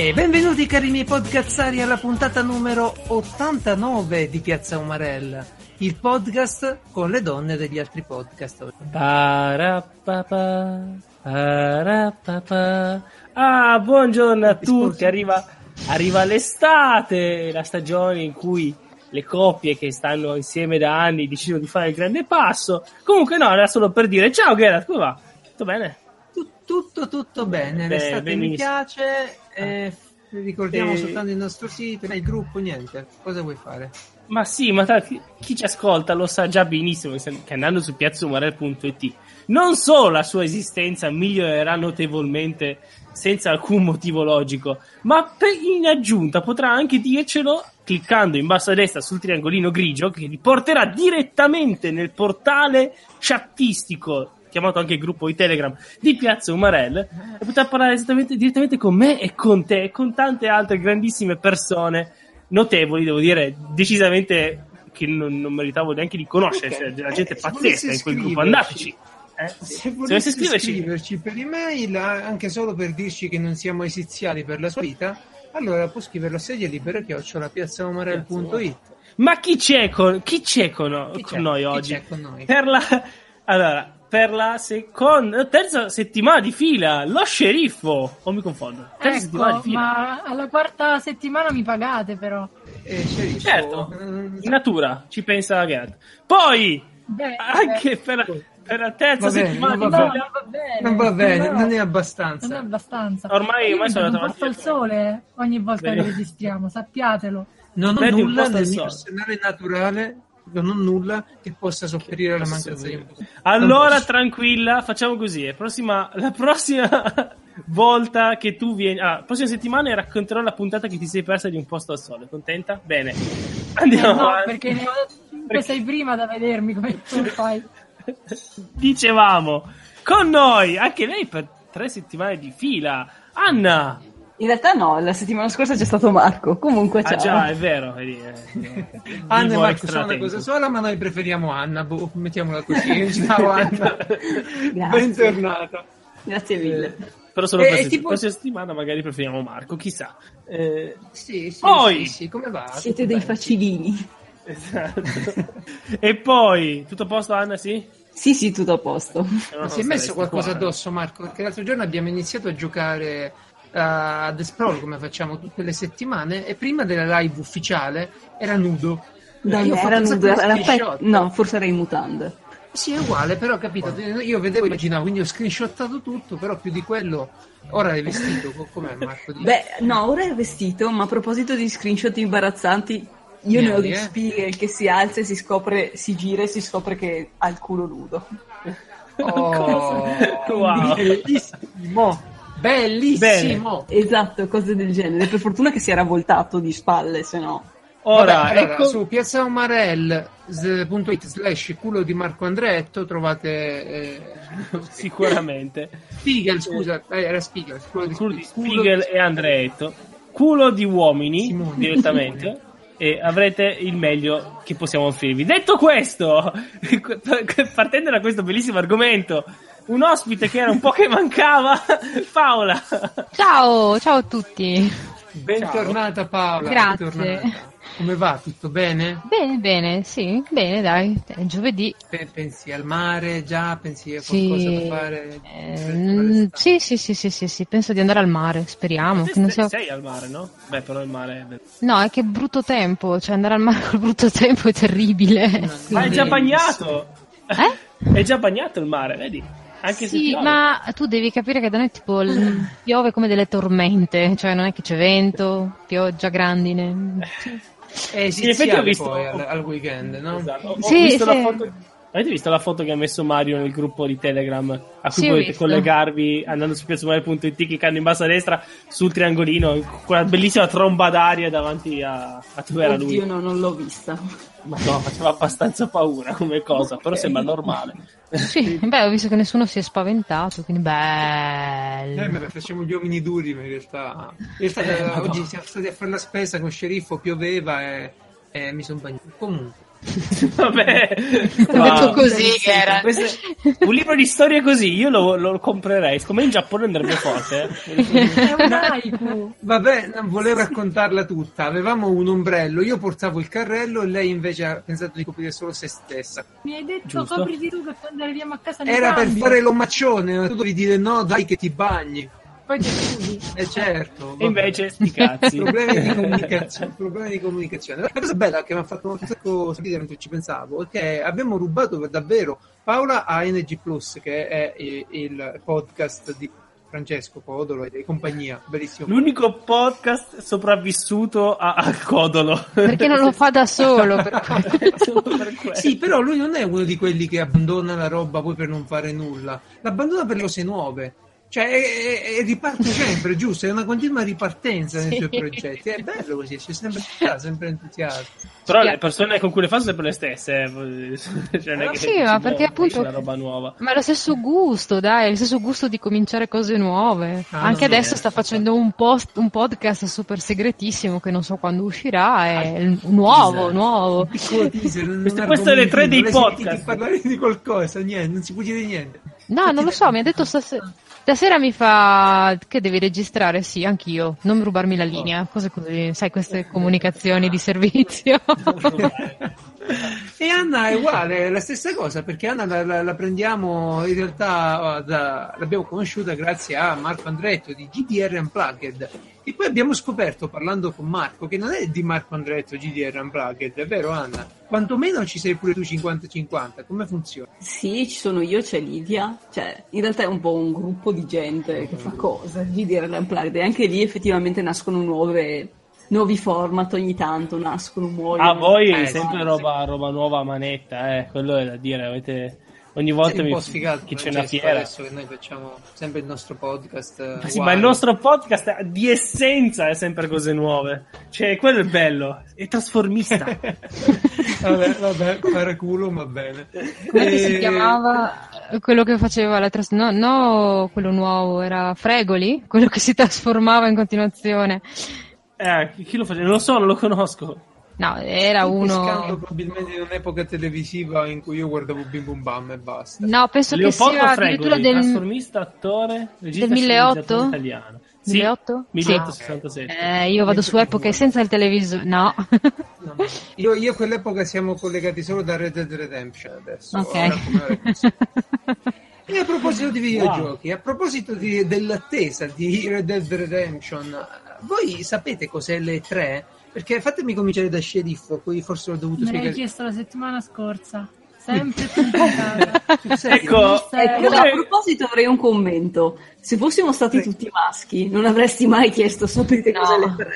E benvenuti cari miei podcazzari alla puntata numero 89 di Piazza Umarella, il podcast con le donne degli altri podcast. Parapapa, parapapa. Ah, buongiorno a tutti, arriva, arriva l'estate, la stagione in cui le coppie che stanno insieme da anni decidono di fare il grande passo. Comunque no, era solo per dire ciao Gerard, come va? Tutto bene? Tutto, tutto bene, Beh, l'estate mi piace, eh, ricordiamo Eh. soltanto il nostro sito, il gruppo, niente, cosa vuoi fare? Ma sì, ma tra- chi ci ascolta lo sa già benissimo che andando su piazzaumarel.it non solo la sua esistenza migliorerà notevolmente senza alcun motivo logico, ma in aggiunta potrà anche dircelo cliccando in basso a destra sul triangolino grigio che vi porterà direttamente nel portale chattistico chiamato anche gruppo di Telegram di Piazza Umarell e potrà parlare esattamente, direttamente con me e con te e con tante altre grandissime persone notevoli, devo dire, decisamente che non, non meritavo neanche di conoscere, Ok. cioè, della gente Eh, pazzesca in quel gruppo. Andateci. Eh? Se volessi scriverci- per email, anche solo per dirci che non siamo esiziali per la sua vita, allora può scriverlo a sedia libera chiocciola piazzaumarel.it. Ma chi c'è con, chi c'è con, Chi con c'è? noi oggi? con noi? Per la, allora, per la seconda, terza settimana di fila, lo sceriffo. O mi confondo? Terza settimana di Ecco, fila. ma alla quarta settimana mi pagate però. Eh, sceriffo, Certo, eh, in natura, ci pensa Gerard. Poi, Beh, anche per la, per la terza bene, settimana non di va no, fila, non va bene. Non va bene, no, non è non abbastanza. è abbastanza. Ormai- ormai sono andato avanti. sole ogni volta Bene. che registriamo, sappiatelo. Non ho Prendi un nulla nel mio arsenale naturale, non nulla che possa sopperire alla mancanza di un. Allora, tranquilla, facciamo così. La prossima, la prossima volta che tu vieni, ah, prossima settimana racconterò la puntata che ti sei persa di un posto al sole. Contenta? Bene, Eh, andiamo no, avanti. perché ne ho 5 Perché- sei prima da vedermi come tu fai. Dicevamo, con noi, anche lei per tre settimane di fila, Anna. In realtà no, la settimana scorsa c'è stato Marco. Comunque ciao. Ah già, è vero. vedi, eh, Anna e Marco sono una cosa sola, ma noi preferiamo Anna, boh, mettiamola così. Ciao Anna, Grazie. bentornata. Grazie mille. Però solo Eh, per è la tipo- prossima settimana magari preferiamo Marco, chissà. Eh, Sì, sì, Poi- sì, sì, come va? Siete Tutto dei bene? facilini. esatto. e poi, tutto a posto Anna, sì? Sì, sì, tutto a posto. Ma si è messo qualcosa addosso, Marco? Perché l'altro giorno abbiamo iniziato a giocare a The Sprawl come facciamo tutte le settimane e prima della live ufficiale era nudo. Dai, ho era nudo, era screenshot. pe- No, forse era in mutande. Sì, è uguale, però capito, io vedevo immaginavo, quindi ho screenshottato tutto, però più di quello ora è vestito, co- com'è Marco? Di- Beh, no, ora è vestito, ma a proposito di screenshot imbarazzanti, io ne ho di Eh? Spiegel che si alza e si scopre, si gira e si scopre che ha il culo nudo. Oh, Wow. bellissimo, bellissimo. Esatto, cose del genere. Per fortuna che si era voltato di spalle, se no. Ora, Vabbè, allora, ecco, su piazzaumarel.it slash culo di Marco Andretto trovate eh, sicuramente. Spiegel, scusa, eh, era Spiegel, culo di, culo di Spiegel e Andreetto, culo di uomini Simone. direttamente e avrete il meglio che possiamo offrirvi. Detto questo, partendo da questo bellissimo argomento, un ospite che era un po' che mancava, Paola. Ciao, ciao a tutti. Bentornata Paola. Grazie. bentornata. Come va? Tutto bene? Bene, bene, sì, bene, dai, è giovedì. Pe- pensi al mare già? Pensi a qualcosa Sì, da fare? Eh, sì, sì, sì, sì, sì, sì, penso di andare al mare, speriamo. Che non Sei, sia... sei al mare, no? Beh, però il mare è... No, è che brutto tempo, cioè andare al mare col brutto tempo è terribile. Ma è già bagnato! Eh? È già bagnato il mare, vedi? Anche se Sì, piove. ma tu devi capire che da noi tipo piove come delle tormente, cioè non è che c'è vento, pioggia, grandine. È Sì, in effetti ho visto- poi al, al weekend, no? Esatto. Ho, ho Sì, visto la sì. foto. Avete visto la foto che ha messo Mario nel gruppo di Telegram a cui Sì, potete collegarvi andando su piazzumare.it cliccando in basso a destra sul triangolino quella bellissima tromba d'aria davanti a, a dove era lui no, non l'ho vista. ma no faceva abbastanza paura come cosa però sembra normale Sì, beh, ho visto che nessuno si è spaventato, quindi bello. Eh, beh, facciamo gli uomini duri, ma in realtà, in realtà Eh, eh, oggi siamo stati a fare la spesa con sceriffo, pioveva e, e mi sono bagnato. Comunque, Vabbè, Ho detto così che era. Questo- un libro di storie così io lo, lo comprerei. Siccome in Giappone andrebbe forte. eh. Vabbè, non volevo raccontarla tutta. Avevamo un ombrello, io portavo il carrello e lei invece ha pensato di coprire solo se stessa. Mi hai detto Giusto. copriti tu che quando arriviamo a casa Era per fare l'omaccione, tu devi dire no, dai che ti bagni. Poi ti scudi. E certo. E invece, sti cazzi. problemi di comunicazione. problemi di comunicazione. La cosa bella che mi ha fatto un sacco ridere mentre ci pensavo è che abbiamo rubato davvero Paola a Energy Plus, che è il, podcast di Francesco Codolo e compagnia, bellissimo. L'unico podcast sopravvissuto a, a Codolo. Perché non lo fa da solo. per per. Sì, però lui non è uno di quelli che abbandona la roba poi per non fare nulla, l'abbandona per le cose nuove. Cioè, e, e- riparte sempre, giusto? È una continua ripartenza nei suoi progetti. È bello così, c'è sempre, sempre entusiasmo. Però le persone con cui le fa sono sempre le stesse. eh. Cioè, non è Ah, che sì, ma muove, perché appunto- Una roba nuova. Ma è lo stesso gusto, dai, è lo stesso gusto di cominciare cose nuove. Ah, Anche adesso eh. sta facendo un, post, un podcast super segretissimo che non so quando uscirà, è il- nuovo, nuovo. Piccolo teaser, non Questo- è le tre dei podcast. parlare di qualcosa, niente, non si può dire niente. No, non lo so, mi ha detto stasera. Stasera mi fa che devi registrare, sì, anch'io. Non rubarmi la linea, cose così, sai, queste comunicazioni di servizio. E Anna è uguale, è la stessa cosa, perché Anna la, la- la prendiamo in realtà da- l'abbiamo conosciuta grazie a Marco Andretto di GDR Unplugged. E poi abbiamo scoperto, parlando con Marco, che non è di Marco Andretto GDR Unplugged, è vero Anna? Quantomeno ci sei pure tu 50-50, come funziona? Sì, ci sono io, c'è Lidia, cioè in realtà è un po' un gruppo di gente che fa cose, GDR Unplugged, e anche lì effettivamente nascono nuove, nuovi format ogni tanto, nascono, muoiono. Ah, voi Eh, sempre sì, roba, roba nuova a manetta, eh, quello è da dire. Avete... Ogni volta mi sfigato che c'è una Francesco, fiera. adesso che noi facciamo sempre il nostro podcast. eh, Ma sì, ma il nostro podcast di essenza è sempre cose nuove. Cioè, quello è bello. È trasformista. vabbè, vabbè, paraculo, va bene. Come che si Eh, chiamava quello che faceva la tras- no, no, quello nuovo, era Fregoli, quello che si trasformava in continuazione. Eh, chi- lo faceva? Non lo so, non lo conosco. No, era Pescando uno. probabilmente in un'epoca televisiva in cui io guardavo Bim Bum Bam e basta. No, penso che Leopoldo sia addirittura Fregoli, del trasformista, attore, regista del 1008? sceneggiatore italiano. Sì, 1008? 1867. Eh, io vado su epoche senza il televisore. No. No, no. Io, io a quell'epoca siamo collegati solo da Red Dead Redemption adesso. Ok. E a proposito di videogiochi, a proposito di- dell'attesa di Red Dead Redemption, voi sapete cos'è le 3? Perché fatemi cominciare da sceriffo, poi forse l'ho dovuto Me l'hai spiegare. chiesto la settimana scorsa. Sempre. Ecco, Ecco, come- a proposito avrei un commento. Se fossimo stati tutti maschi, non avresti mai chiesto sapete No. cosa le tre.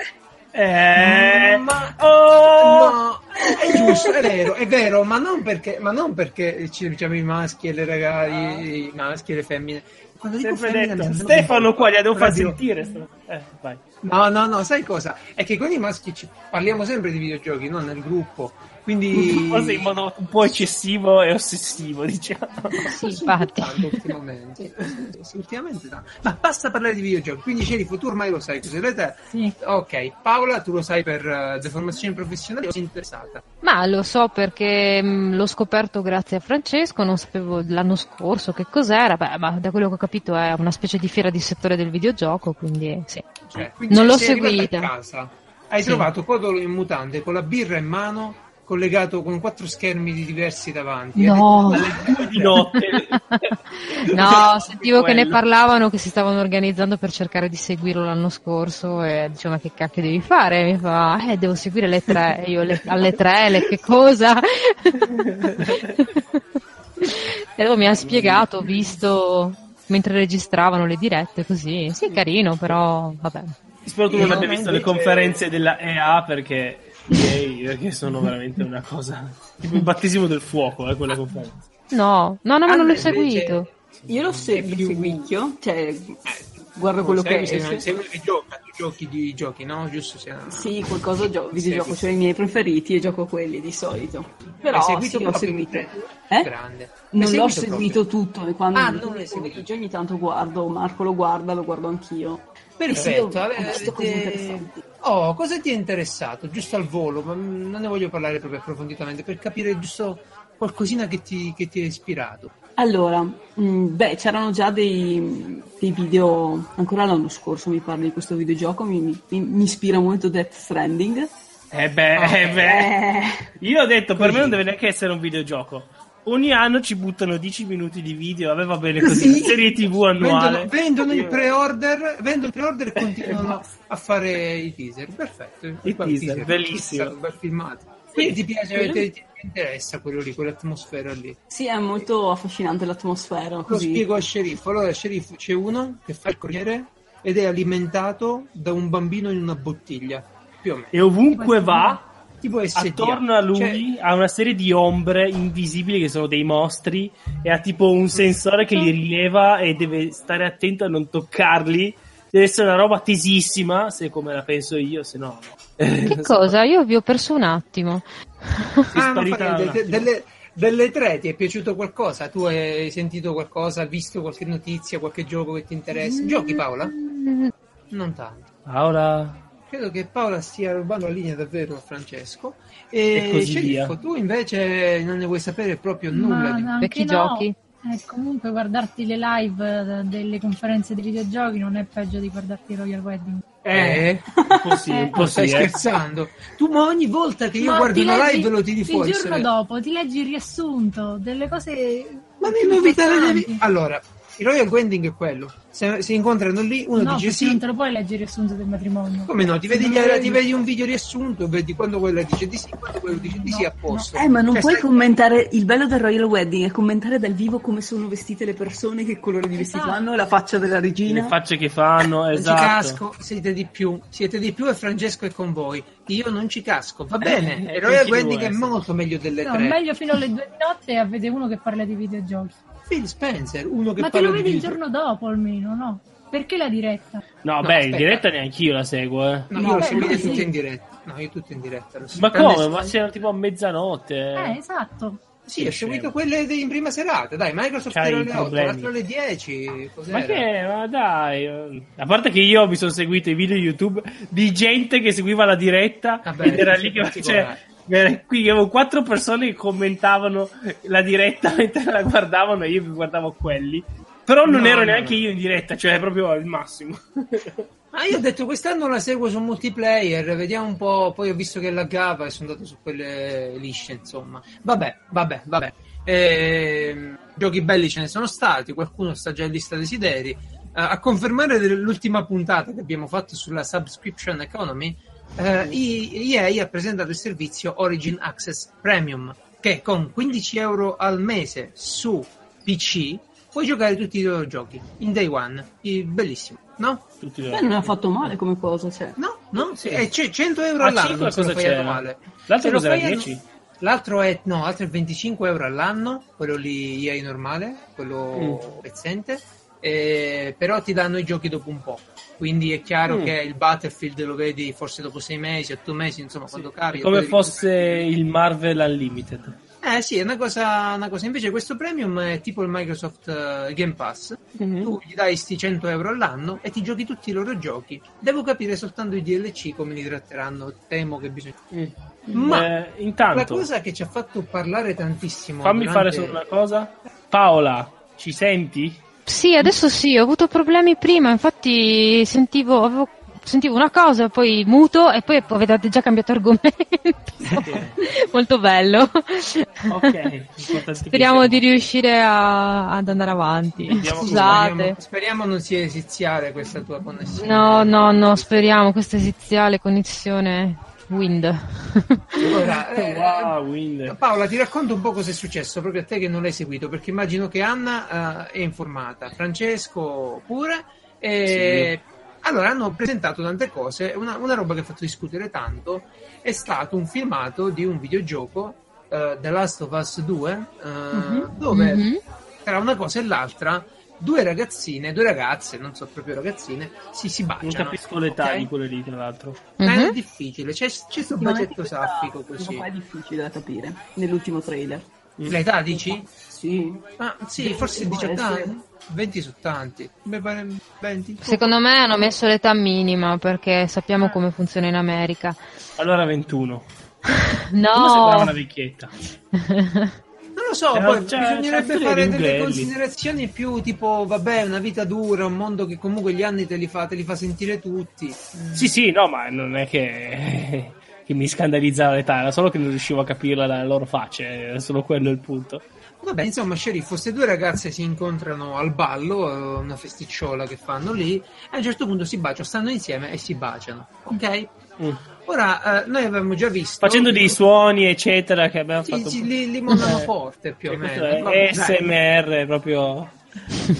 Eh, Ma- oh! No, è giusto, è vero, è vero, ma non perché, ma non perché ci diciamo i maschi e le ragazze, i maschi e le femmine. Quando dico sembra Stefano qua gli devo far sentire. Eh, vai. No, no, no, sai cosa? È che con i maschi ci parliamo sempre di videogiochi, non nel gruppo. Quindi Forse in modo un po' eccessivo e ossessivo, diciamo. sì, infatti. Tanto ultimamente. Sì, ultimamente no. Ma basta parlare di videogiochi. Quindi, Sceriffo, tu ormai lo sai cos'è la te. Sì. Ok, Paola, tu lo sai per eh, deformazioni professionali o sei interessata? Ma lo so perché mh, l'ho scoperto grazie a Francesco, non sapevo l'anno scorso che cos'era, beh, ma da quello che ho capito è una specie di fiera di settore del videogioco, quindi sì. Cioè, quindi Non l'ho seguita. a casa, hai Sì. trovato Codolo in mutande con la birra in mano, collegato con quattro schermi di diversi davanti. No. Di notte. No, sentivo che ne parlavano che si stavano organizzando per cercare di seguirlo l'anno scorso e dicevo ma che cacchio devi fare? Mi fa, eh devo seguire le tre, io le- alle tre, le, che cosa? e dopo mi ha spiegato, ho visto mentre registravano le dirette così, sì carino però vabbè. Spero tu non abbia visto invece- le conferenze della EA perché, EA, perché sono veramente una cosa. Tipo il battesimo del fuoco, eh, quelle conferenze. No, no, no, ma non l'ho seguito. Io lo seguicchio, cioè guardo quello che sei, esce. sei uno che gioca, tu giochi di giochi, no? Giusto? Sia... Sì, qualcosa gio- videogioco, Segui. cioè i miei preferiti e gioco quelli di solito. Però Hai seguito sì, ho proprio seguito. il Eh? Grande. Non l'ho seguito tutto, e quando Ah, non trovo seguito. ogni tanto guardo, Marco lo guarda, lo guardo anch'io. Perfetto. cose interessanti. Oh, cosa ti è interessato? Giusto al volo, ma mm, non ne voglio parlare proprio approfonditamente, per capire giusto qualcosina che ti, che ti ha ispirato. Allora, mh, beh, c'erano già dei, dei video, ancora l'anno scorso mi parli di questo videogioco, mi, mi- mi ispira molto Death Stranding. Eh beh, eh beh. Eh, Io ho detto, per Così. me non deve neanche essere un videogioco. Ogni anno ci buttano 10 minuti di video, vabbè va bene Così? così, serie tv annuale. Vendono, vendono il pre-order, vendono il pre-order e continuano a fare i teaser. Perfetto. I Poi teaser, bellissimo. Bel filmato. Quindi ti piace, ti, ti interessa quello lì, quell'atmosfera lì. sì, è molto affascinante l'atmosfera, Lo così. spiego al sceriffo. Allora, al sceriffo c'è uno che fa il corriere ed è alimentato da un bambino in una bottiglia. Più o meno. E ovunque va, Tipo SDA. attorno a lui Cioè, ha una serie di ombre invisibili che sono dei mostri e ha tipo un sensore che li rileva e deve stare attento a non toccarli. Deve essere una roba tesissima, se come la penso io, se no. Che cosa? Io vi ho perso un attimo. ah, niente, attimo. delle, delle tre ti è piaciuto qualcosa? Tu hai sentito qualcosa, visto qualche notizia, qualche gioco che ti interessa? Giochi Paola? Non tanto. Ora Credo che Paola stia rubando la linea davvero a Francesco. E E, così sceriffo, via. tu invece non ne vuoi sapere proprio nulla Ma di Vecchi no. giochi. Eh, comunque guardarti le live eh, delle conferenze di videogiochi non è peggio di guardarti Royal Wedding. Eh? un po' sì, un Eh. po' Stai sì, eh. scherzando? Tu ma ogni volta che io Ma guardo una leggi- live lo tiri fuori. Il giorno dopo ti leggi il riassunto delle cose. Ma mi novità devi... Allora, il Royal Wedding è quello. Se si incontrano lì, uno No, dice sì. non te lo puoi leggere il riassunto del matrimonio. Come no? Ti vedi, Se gli- ti vedi un video riassunto, vedi quando quella dice di sì, quando quello dice di No, sì a posto. Eh, ma non Cioè, puoi sai- commentare. Il bello del Royal Wedding è commentare dal vivo come sono vestite le persone, che colore di vestito Esatto. hanno, la faccia della Le regina. facce che fanno, Non ci esatto. casco, siete di più, siete di più e Francesco è con voi. Io non ci casco, va bene. eh, il Royal Wedding è molto meglio delle No, tre. meglio fino alle due di notte e a vedere uno che parla di videogiochi. Phil Spencer, uno che Ma te parla lo di vedi il video- giorno dopo almeno, no? Perché la diretta? No, No, beh, aspetta. in diretta neanche io la seguo, eh. No, No, io no, tutti sì. in diretta. No, io tutto in diretta. lo so. Ma come? Ma c'era tipo a mezzanotte. Eh, esatto. Sì, ho seguito quelle in prima serata. Dai, Microsoft C'hai era alle 8, problemi. l'altro alle 10. Cos'era? Ma che, ma dai, eh. a parte che io mi sono seguito i video YouTube di gente che seguiva la diretta Vabbè, ed era lì che cioè, qui avevo quattro persone che commentavano la diretta mentre la guardavano e io mi guardavo quelli. Però non No, ero no, neanche no. io in diretta, cioè proprio il massimo. Ah, io ho detto quest'anno la seguo su multiplayer, vediamo un po'. Poi ho visto che laggava e sono andato su quelle lisce, insomma. Vabbè, vabbè, vabbè. Ehm, giochi belli ce ne sono stati, qualcuno sta già in lista desideri. Eh, a confermare dell'ultima puntata che abbiamo fatto sulla subscription economy, eh, EA ha presentato il servizio Origin Access Premium, che con 15 euro al mese su PC puoi giocare tutti i loro giochi in day one. I- bellissimo, no? Tutti Beh, non è affatto male come cosa, cioè. No, no, sì, è c- 100 euro all'anno. 5 se lo cosa fai c'era? annuale. L'altro fai annu- 10? L'altro è, no, l'altro è 25 euro all'anno, quello lì EA normale, quello Mm. pezzente, eh, però ti danno i giochi dopo un po'. Quindi è chiaro Mm. che il Battlefield lo vedi forse dopo 6 mesi, 8 mesi, insomma, quando È capita. come fosse il Marvel Unlimited. Eh sì, è una cosa, una cosa. Invece questo premium è tipo il Microsoft eh, Game Pass. Mhm. Tu gli dai sti 100 euro all'anno e ti giochi tutti i loro giochi. Devo capire soltanto i DLC come li tratteranno. Temo che bisogna. Ma Eh, la intanto, cosa che ci ha fatto parlare tantissimo. fammi durante- fare solo una cosa. Paola, ci senti? Sì, adesso sì, ho avuto problemi prima, infatti sentivo, avevo- sentivo una cosa, poi muto e poi avete già cambiato argomento. Molto bello. Ok, importante Speriamo di riuscire a- ad andare avanti. Vediamo Scusate. Speriamo, speriamo non sia esiziale questa tua connessione. No, no, no, speriamo, questa esiziale connessione Wind. Allora, eh, Wow, Wind. Paola, ti racconto un po' cosa è successo proprio a te che non l'hai seguito, perché immagino che Anna eh, è informata, Francesco pure. E... Allora, hanno presentato tante cose. Una, una roba che ha fatto discutere tanto è stato un filmato di un videogioco, eh, The Last of Us 2, eh, dove Mhm. tra una cosa e l'altra due ragazzine, due ragazze, non so proprio ragazzine, si, si baciano. Non capisco l'età ok? di quelle lì, tra l'altro. Eh, Mhm. È difficile, c'è, c'è questo bacetto saffico così. è difficile da capire nell'ultimo trailer. L'età dici? Sì. Ah, sì, Sì, forse può 18 essere. anni. 20 su tanti. Mi pare 20. Secondo me hanno messo l'età minima perché sappiamo come funziona in America. Allora 21. No, Come sembrava una vecchietta. Non lo so, Eh, poi c'è- bisognerebbe c'è fare delle Belli. considerazioni più tipo, vabbè, una vita dura, un mondo che comunque gli anni te li fa, te li fa sentire tutti. Sì, sì, no, ma non è che, che mi scandalizzava l'età, era solo che non riuscivo a capirla dalle loro facce, era solo quello il punto. Vabbè, insomma, sceriffo, queste due ragazze si incontrano al ballo, una festicciola che fanno lì, e a un certo punto si baciano, stanno insieme e si baciano, ok? Mm. Ora, eh, noi avevamo già visto... Facendo dei suoni, eccetera, che abbiamo Sì, fatto. sì, li, li mollano Eh, forte più o meno. è dai. SMR proprio.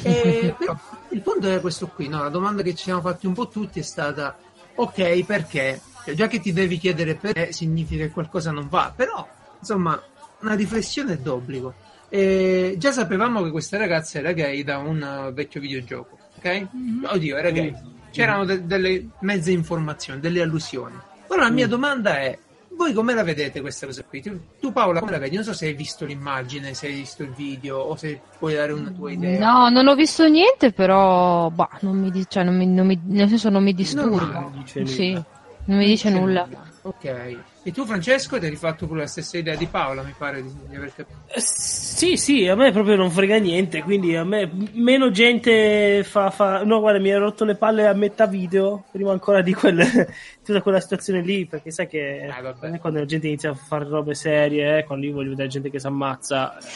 Eh, però il punto è questo qui, no? La domanda che ci siamo fatti un po' tutti è stata: ok, perché? Cioè, già che ti devi chiedere perché, significa che qualcosa non va, però insomma, una riflessione è d'obbligo. Eh, già sapevamo che questa ragazza era gay da un uh, vecchio videogioco, ok? Oddio, era gay. C'erano de- delle mezze informazioni, delle allusioni. Ora la mia domanda è: voi come la vedete questa cosa qui? Tu, Paola come la vedi? Non so se hai visto l'immagine, se hai visto il video o se puoi dare una tua idea. no, non ho visto niente, però bah, non mi, cioè, non mi- non mi- nel senso non mi disturba. Non dice Sì. Non mi dice nulla. Ok. E tu, Francesco, ti hai rifatto pure la stessa idea di Paola, mi pare di, di aver capito. Eh, Sì, sì, a me proprio non frega niente, quindi a me meno gente fa, fa... No, guarda, mi ha rotto le palle a metà video, prima ancora di quel... tutta quella situazione lì, perché sai che Eh, vabbè. a me quando la gente inizia a fare robe serie, eh, quando io voglio vedere gente che si ammazza...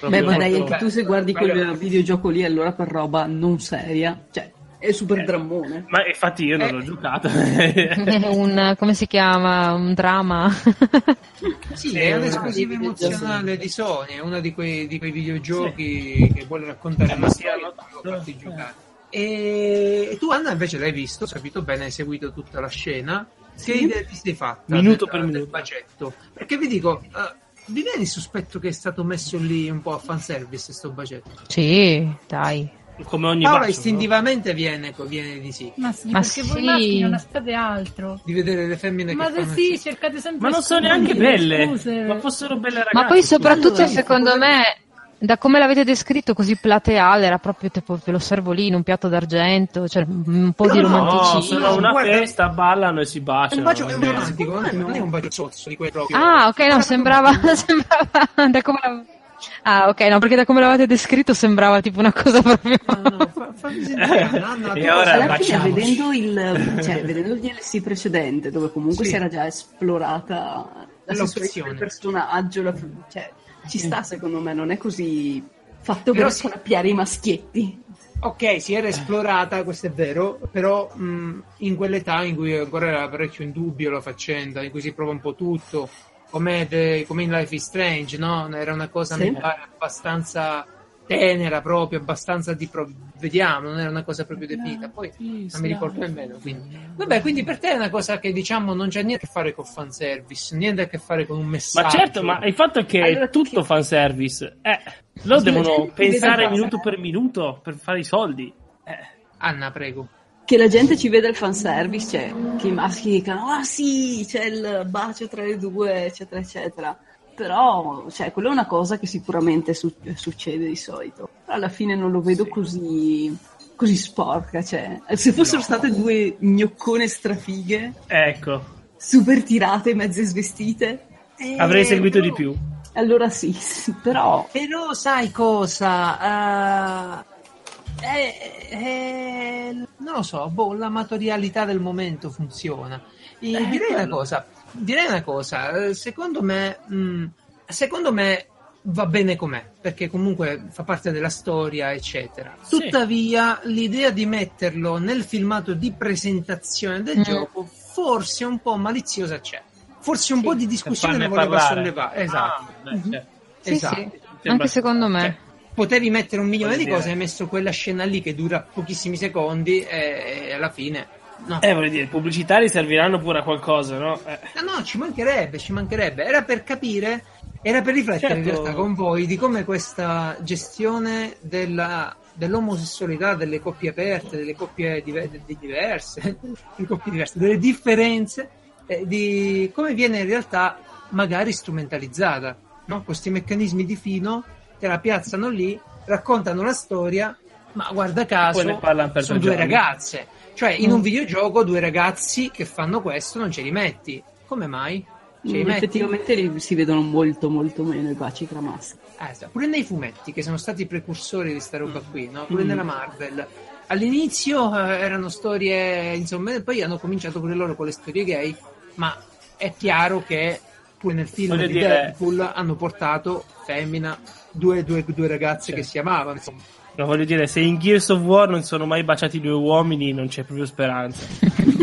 Beh, proprio- ma dai, anche tu se guardi quel videogioco lì, allora per roba non seria, cioè, è super drammone. Ma infatti io non Eh. l'ho giocato. È un, come si chiama? Un dramma. Sì, Sì, è un un'esclusiva emozionale di Sony, è uno di quei, di quei videogiochi che vuole raccontare una sì, storia e farti giocare. E, tu, Anna, invece l'hai visto, hai capito bene, hai seguito tutta la scena. Che Sì. idea ti sei fatta? Minuto del, per del minuto. bacetto? Perché vi dico, eh, vi viene il sospetto che è stato messo lì un po' a fanservice sto bacetto? sì, dai. Come ogni Paola bacio, istintivamente viene, viene di sì, Ma sì, Ma perché voi sì. maschi non aspettate altro. di vedere le femmine Ma che fanno sì, il- cercate sempre Ma non sono neanche belle. scuse. Ma fossero belle ragazze. Ma poi soprattutto Allora, secondo me, da come l'avete descritto così plateale, era proprio tipo ve lo servo lì in un piatto d'argento, cioè un po' di No, no, No, romanticismo. sono una Guarda- festa, ballano e si baciano. un bacio è un romantico, non è- non è un bacio zozzo di quelli proprio. Ah, ok, no, sembrava, sembrava da come l'av- Ah, ok, no, perché da come l'avete descritto sembrava tipo una cosa proprio... No, no, fa- fammi sentire, Anna, E ora Alla fine, vedendo il, cioè, vedendo il DLC precedente, dove comunque Sì. si era già esplorata la sessualità del personaggio, la- cioè, ci sta secondo me, non è così fatto Però per scappiare i maschietti. Ok, si era esplorata, questo è vero, però mh, in quell'età in cui ancora era parecchio in dubbio la faccenda, in cui si prova un po' tutto, come, de- come in Life is Strange, no? Era una cosa Sì. mi pare abbastanza tenera proprio, abbastanza di pro- vediamo, non era una cosa proprio definita. Poi Sì, non mi ricordo nemmeno. Quindi. Vabbè, quindi per te è una cosa che diciamo non c'è niente a che fare con fanservice, niente a che fare con un messaggio. Ma certo, ma il fatto è che Allora, è tutto che- fanservice. Eh, loro Sì, devono pensare minuto per minuto per fare i soldi. Eh. Anna, prego. Che la gente ci veda il fanservice, cioè che i maschi dicano, ah sì, c'è il bacio tra le due, eccetera, eccetera. Però, cioè, quella è una cosa che sicuramente su- succede di solito. Però alla fine non lo vedo così, così sporca, cioè. Se fossero state due gnoccone strafighe, Ecco, super tirate, mezze svestite, eh, avrei seguito però- di più. allora sì, sì, però... Però sai cosa? Eh, eh, eh, non lo so, boh, l'amatorialità del momento funziona. E Eh, direi una cosa, direi una cosa, eh, secondo me, mh, secondo me va bene com'è, perché comunque fa parte della storia, eccetera. Sì. Tuttavia, l'idea di metterlo nel filmato di presentazione del Mm. gioco, forse un po' maliziosa c'è. Forse un po' di discussione voleva parlare. sollevare. Esatto. Ah, beh, certo. Sì, esatto. sì, Sembra- anche secondo me. Cioè, potevi mettere un milione di Vuol cose, hai messo quella scena lì che dura pochissimi secondi e, e alla fine... No. Eh, voglio dire, i pubblicitari serviranno pure a qualcosa, no? Eh. No, no, ci mancherebbe, ci mancherebbe. Era per capire Era per riflettere in Certo. realtà con voi di come questa gestione della- dell'omosessualità, delle coppie aperte, delle coppie dive- de- diverse, delle coppie diverse, delle differenze, eh, di come viene in realtà magari strumentalizzata. No? Questi meccanismi di fino te la piazzano lì, raccontano la storia, ma guarda caso sono due giorni. ragazze. Cioè, in un videogioco due ragazzi che fanno questo non ce li metti. Come mai? Ce li Mm, effettivamente li- si vedono molto molto meno i baci tra maschi. Eh, pure nei fumetti, che sono stati i precursori di sta roba qui, no? pure Mm. nella Marvel. All'inizio eh, erano storie, insomma, poi hanno cominciato pure loro con le storie gay, ma è chiaro che pure nel film Voglio di dire- Deadpool hanno portato femmina, due, due- due ragazze che Certo. si amavano, insomma. No, voglio dire, se in Gears of War non sono mai baciati due uomini, non c'è proprio speranza.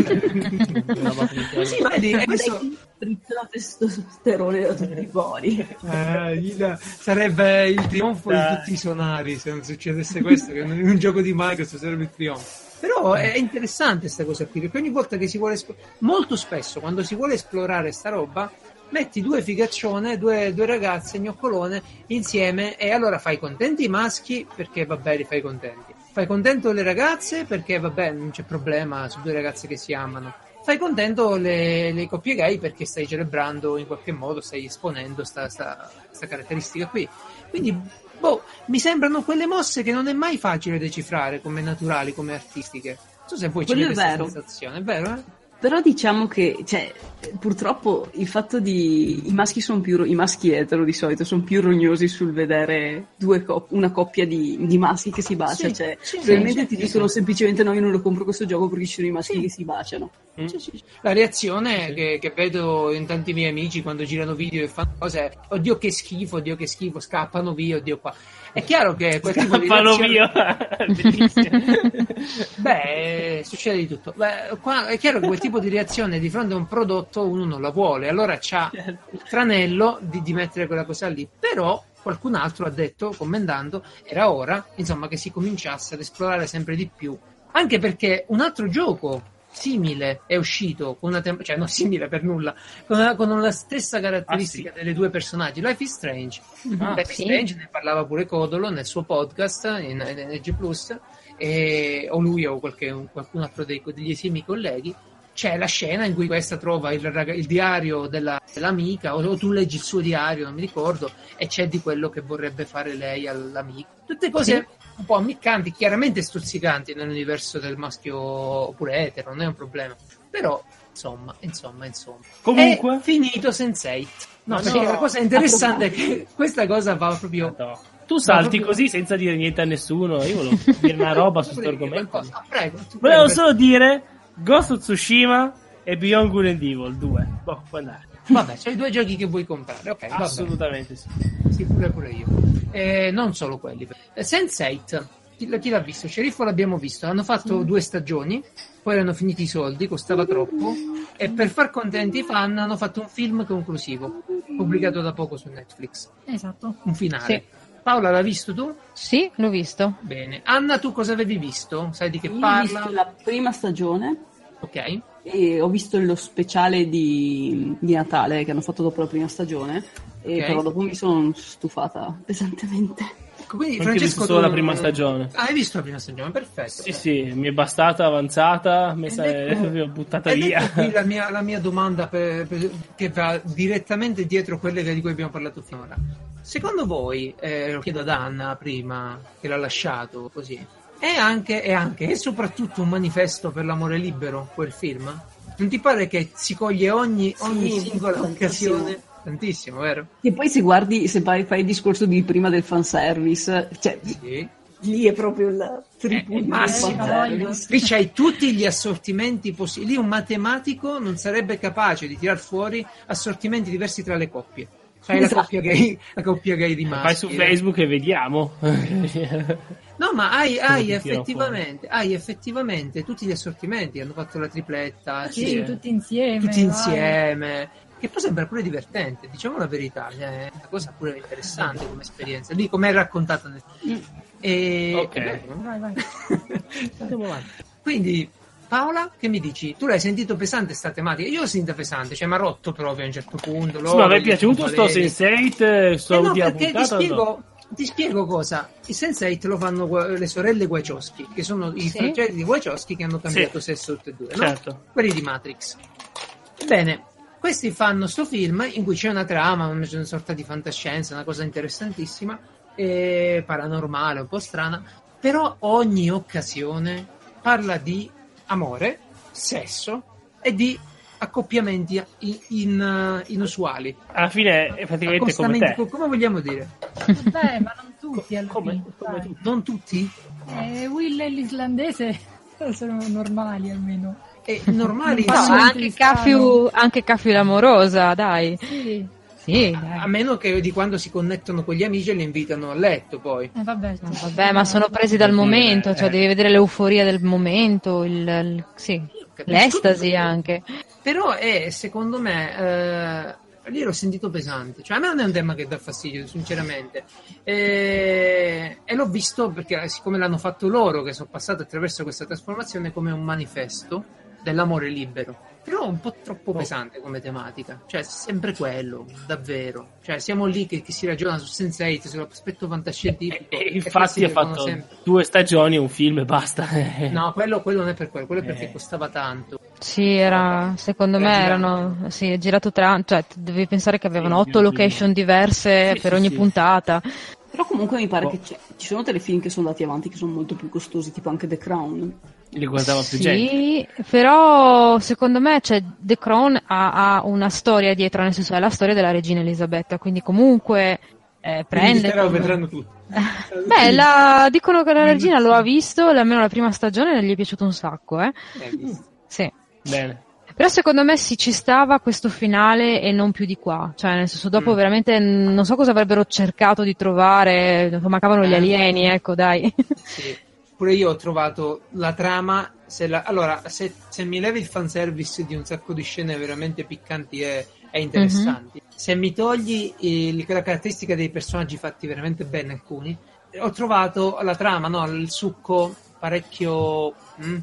Sì, vedi, e questo... Sprizzola testosterone da tutti i pori. Eh, sarebbe il trionfo di Dai. tutti i sonari se non succedesse questo, che in un gioco di Microsoft sarebbe il trionfo. Però è interessante questa cosa qui, perché ogni volta che si vuole molto spesso quando si vuole esplorare sta roba, metti due figaccione, due, due ragazze gnoccolone insieme e allora fai contenti i maschi perché vabbè li fai contenti. Fai contento le ragazze perché vabbè non c'è problema su due ragazze che si amano. Fai contento le, le coppie gay perché stai celebrando in qualche modo, stai esponendo sta, sta- sta caratteristica qui. Quindi, boh, mi sembrano quelle mosse che non è mai facile decifrare come naturali, come artistiche. Non so se voi ci Quello avete questa sensazione, è vero? Eh? Però diciamo che, cioè, purtroppo il fatto di. I maschi sono più. I maschi etero di solito sono più rognosi sul vedere due cop- una coppia di, di maschi che si bacia. Sì, cioè, sì, probabilmente sì, ti dicono semplicemente no, io non lo compro questo gioco perché ci sono i maschi Sì. che si baciano. Sì. La reazione che, che vedo in tanti miei amici quando girano video e fanno cose è oddio che schifo, oddio che schifo, scappano via, oddio qua. È chiaro che quel tipo di Scappano reazione- via. Beh, succede di tutto. Beh, qua è chiaro che quel tipo di reazione di fronte a un prodotto uno non la vuole, allora c'ha il tranello di, di mettere quella cosa lì. Però qualcun altro ha detto, commentando, era ora, insomma, che si cominciasse ad esplorare sempre di più. Anche perché un altro gioco simile è uscito, con una tem- cioè non simile per nulla, con, una- con la stessa caratteristica delle due personaggi. Life is Strange. Ah, Life is sì. Strange ne parlava pure Codolo nel suo podcast in, in NG Plus, e- o lui o qualche- un- qualcun altro dei, degli esimi colleghi. C'è la scena in cui questa trova il, il diario della- dell'amica, o, o tu leggi il suo diario, non mi ricordo, e c'è di quello che vorrebbe fare lei all'amico. Tutte cose un po' ammiccanti, chiaramente stuzzicanti nell'universo del maschio oppure etero, non è un problema. Però, insomma, insomma, insomma. Comunque, È finito Sense8. No, Ma perché no. la cosa interessante è che questa cosa va proprio. no. tu salti proprio- così senza dire niente a nessuno. Io volevo dire una roba su questo argomento. Qualcosa. Prego, tu Volevo prego. solo dire Ghost of Tsushima e Beyond Good and Evil 2. Boh, può andare. Vabbè, c'hai i due giochi che vuoi comprare. Ok, vabbè. Assolutamente sì. Sì, pure, pure io. Eh, non solo quelli. Eh, Sense8, chi, chi l'ha visto? Sceriffo l'abbiamo visto. Hanno fatto due stagioni, poi erano finiti i soldi, costava troppo. E per far contenti i fan hanno fatto un film conclusivo, pubblicato da poco su Netflix. Esatto. Un finale. Sì. Paola, l'ha visto tu? Sì, l'ho visto. Bene. Anna, tu cosa avevi visto? Sai di che Io ho parla? visto la prima stagione Ok. e ho visto lo speciale di, di Natale che hanno fatto dopo la prima stagione. E Ok. però dopo mi sono stufata pesantemente. Quindi, Anche visto solo la prima stagione. Ah, hai visto la prima stagione? Perfetto. Sì, sì, mi è bastata avanzata, messa, Ed ecco- l'ho buttata ed via. ecco qui la mia, la mia domanda per- per- che va direttamente dietro quelle di cui abbiamo parlato finora. Secondo voi, eh, lo chiedo ad Anna prima che l'ha lasciato così, è anche, è anche e soprattutto un manifesto per l'amore libero quel film? Non ti pare che si coglie ogni, ogni Sì, singola occasione? Tantissimo, vero? E poi se guardi, se fai, fai il discorso di prima del fanservice, cioè Sì. lì è proprio il Eh, massimo. Lì c'hai tutti gli assortimenti possibili. Lì un matematico non sarebbe capace di tirar fuori assortimenti diversi tra le coppie. C'hai la Esatto. coppia gay, la coppia gay di maschi. Vai su Facebook e vediamo. No, ma hai, hai effettivamente, hai effettivamente tutti gli assortimenti. Hanno fatto la tripletta, Sì, sì, tutti insieme. tutti vai. insieme. Che poi sembra pure divertente, diciamo la verità, è una cosa pure interessante come esperienza. Lì come è raccontata nel... E... Ok. è bello, no? Vai, vai. Andiamo avanti. Quindi Paola, che mi dici? Tu l'hai sentito pesante sta tematica? Io l'ho sentita pesante, cioè mi ha rotto proprio a un certo punto. Sì, ma mi è piaciuto sto Sense8, sto Eh no, perché ti puntata, o no? spiego, ti spiego cosa. I Sense8 lo fanno le sorelle Wachowski, che sono i Sì. fratelli di Wachowski che hanno cambiato sesso tutte e due, no? Certo. Quelli di Matrix. Bene, questi fanno sto film in cui c'è una trama, una sorta di fantascienza, una cosa interessantissima, e paranormale, un po' strana, però ogni occasione parla di amore, sesso e di accoppiamenti in- in- inusuali. Alla fine è praticamente come te. co- come vogliamo dire? Vabbè, ma non tutti alla Come- fine, come tutti. Non tutti? Eh, Will e l'islandese sono normali almeno. E normali, No, anche. Cafiu, anche Cafiu l'amorosa, dai. Sì, Sì, a meno che di quando si connettono con gli amici e li invitano a letto poi. eh, vabbè, No, Vabbè, ma sono presi dal momento, cioè eh. devi vedere l'euforia del momento, il, il- sì, l'estasi tutto. anche. Però è, secondo me, eh, lì l'ho sentito pesante. Cioè, a me non è un tema che dà fastidio, sinceramente. E, e l'ho visto perché, siccome l'hanno fatto loro, che sono passati attraverso questa trasformazione, come un manifesto dell'amore libero. Però un po' troppo pesante come tematica. Cioè, sempre quello, davvero. Cioè, siamo lì che, che si ragiona su Sense8, sull'aspetto fantascientifico. E e infatti ha fatto sempre- due stagioni, un film e basta. No, quello, quello non è per quello, quello è perché Eh. costava tanto. Sì, era, secondo Era me girato. erano, sì, è girato tra, cioè devi pensare che avevano Sì, otto location diverse Sì, per sì, ogni sì. puntata. Però comunque mi pare Oh. che c'è- ci sono telefilm che sono andati avanti che sono molto più costosi, tipo anche The Crown. Li guardava più gente. Sì, però secondo me cioè, The Crown ha, ha una storia dietro, nel senso è la storia della regina Elisabetta, quindi comunque eh, prende... Però vedranno tutti. Beh, la- dicono che la regina lo ha visto, almeno la prima stagione gli è piaciuto un sacco, eh. Sì. Bene. Però secondo me sì, ci stava questo finale e non più di qua. Cioè, nel senso, dopo Mm. veramente non so cosa avrebbero cercato di trovare. Mancavano gli Eh. alieni, ecco, dai. Sì. Pure io ho trovato la trama. Se la- allora, se, se mi levi il fanservice di un sacco di scene veramente piccanti e, e interessanti, se mi togli il- la caratteristica dei personaggi fatti veramente bene, alcuni, ho trovato la trama, no, il succo parecchio. mm,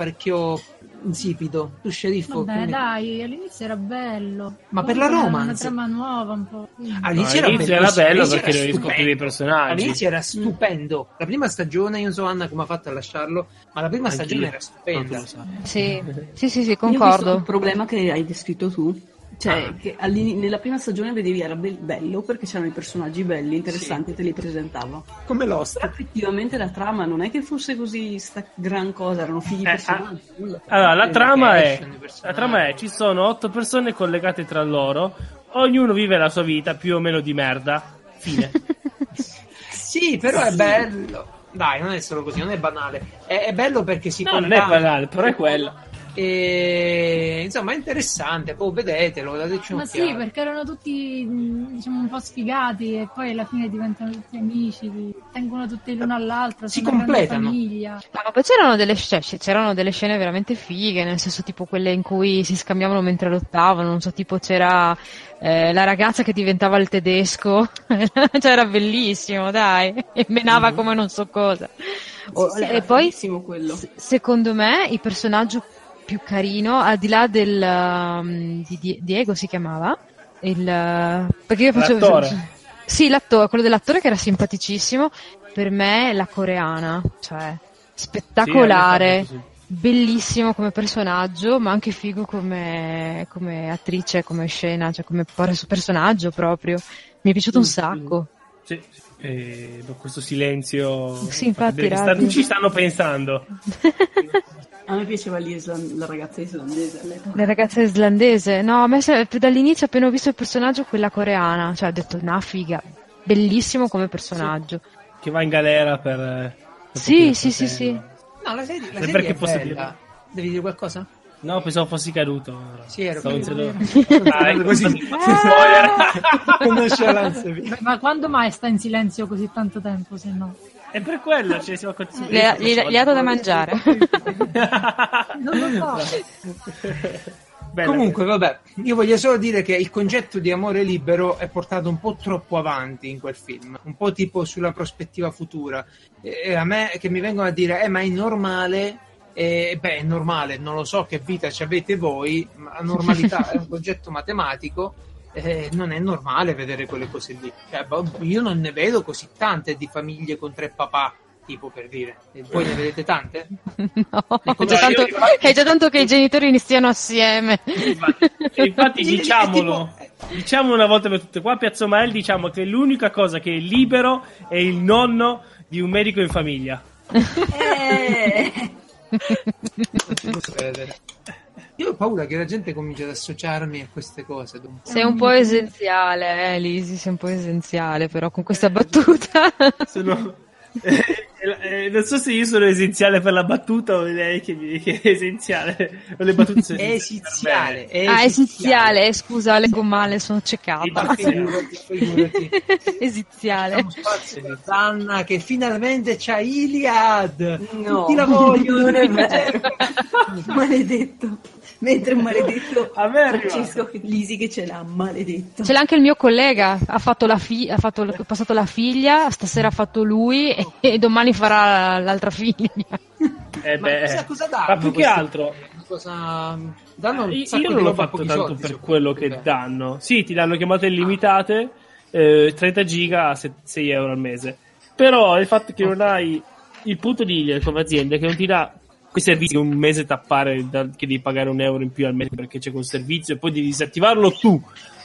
parecchio insipido. Tu, sceriffo. Vabbè, mi- dai, all'inizio era bello. Ma per Poi la era Una trama nuova un po'. All'inizio No, all'inizio era bello all'inizio perché dovevi scoprire i personaggi. All'inizio era stupendo. La prima stagione, io non so Anna come ha fatto a lasciarlo, ma la prima Anch'io. stagione era stupenda. sì, sì, sì, sì, visto il concordo. problema che hai descritto tu. Cioè, Ah. nella prima stagione vedevi era be- bello perché c'erano i personaggi belli, interessanti, e te li presentava. Come Lost. Però effettivamente la trama non è che fosse così sta gran cosa, erano figli Eh, personaggi. nulla. Allora, la Le trama è, la trama è, ci sono otto persone collegate tra loro, ognuno vive la sua vita più o meno di merda. Fine. Sì, però è bello. Dai, non è solo così, non è banale. È, è bello perché si No, non è banale, però è quello. E insomma, è interessante. Poi vedetelo, dateci Ma sì, perché erano tutti mh, diciamo un po' sfigati e poi alla fine diventano tutti amici, tengono tutti l'uno all'altro, Si completano. famiglia. Ma poi c'erano delle, sc- cioè, c'erano delle scene veramente fighe, nel senso tipo quelle in cui si scambiavano mentre lottavano, non so, tipo c'era eh, la ragazza che diventava il tedesco, cioè era bellissimo, dai, e menava come non so cosa. O- Sì, sì, e poi, quello. s- secondo me, il personaggio più carino, al di là del um, di Die- Diego si chiamava, il, uh, perché io facevo... L'attore. Sì, l'attore, quello dell'attore che era simpaticissimo, per me la coreana, cioè spettacolare, Sì, bellissimo come personaggio, ma anche figo come, come attrice, come scena, cioè come pers- personaggio proprio. Mi è piaciuto un sacco. sì. Sì, sì. E dopo questo silenzio. Sì, infatti, stanno- ci stanno pensando. A me piaceva la ragazza islandese all'epoca. La ragazza islandese, no, a me dall'inizio appena ho visto il personaggio quella coreana, cioè ho detto, una figa, bellissimo come personaggio. Che va in galera per. per Sì, sì, sì, fratello. No, la serie, la serie perché è posso bella. dire? Devi dire qualcosa? No, pensavo fossi caduto. Sì, ero Stavo caduto. iniziando- Ah, ecco, Così. così. Spoiler. Conoscenza. Beh, Ma quando mai sta in silenzio così tanto tempo, se no? È per quello, cioè, siamo continuati. Le, gli, gli ha dato da mangiare. Non lo so. Bene. Comunque, vabbè, io voglio solo dire che il concetto di amore libero è portato un po' troppo avanti in quel film, un po' tipo sulla prospettiva futura. E a me che mi vengono a dire, eh, ma è normale E, beh, è normale, non lo so che vita ci avete voi, ma la normalità è un concetto matematico. Eh, non è normale vedere quelle cose lì. Cioè, boh, io non ne vedo così tante di famiglie con tre papà, tipo per dire. E voi ne vedete tante? No, è come già, tanto, infatti- è già tanto che i genitori stiano assieme. Infatti, infatti diciamolo, tipo- diciamo una volta per tutte, qua a Piazza Mael diciamo che l'unica cosa che è libero è il nonno di un medico in famiglia. Eh, Io ho paura che la gente cominci ad associarmi a queste cose. un. Sei un po' essenziale, eh, Lisi, sei un po' essenziale, però con questa battuta. Sono- eh, eh, non so se io sono essenziale per la battuta o lei che, mi- che è essenziale. O le battute sono esiziale. È ah, essenziale, eh, scusa, leggo male, sono ciecata. Esiziale. Zanna che finalmente c'ha Iliad. no, Tutti la vogliono. non è vero. maledetto. Mentre un maledetto A me arriva. Francesco Lisi che ce l'ha, maledetto. Ce l'ha anche il mio collega, ha, fatto la fi- ha, fatto, ha passato la figlia, stasera ha fatto lui e, e domani farà l'altra figlia. Eh Ma beh, cosa, cosa danno? ma più che altro, Cosa danno un io sacco io non l'ho fatto tanto soldi, per quello che danno. Sì, ti danno chiamate illimitate, eh, 30 giga a 6 euro al mese. Però il fatto che non hai il punto di come azienda è che non ti dà quei servizi che un mese tappare da- che devi pagare un euro in più al mese perché c'è quel servizio e poi devi disattivarlo tu.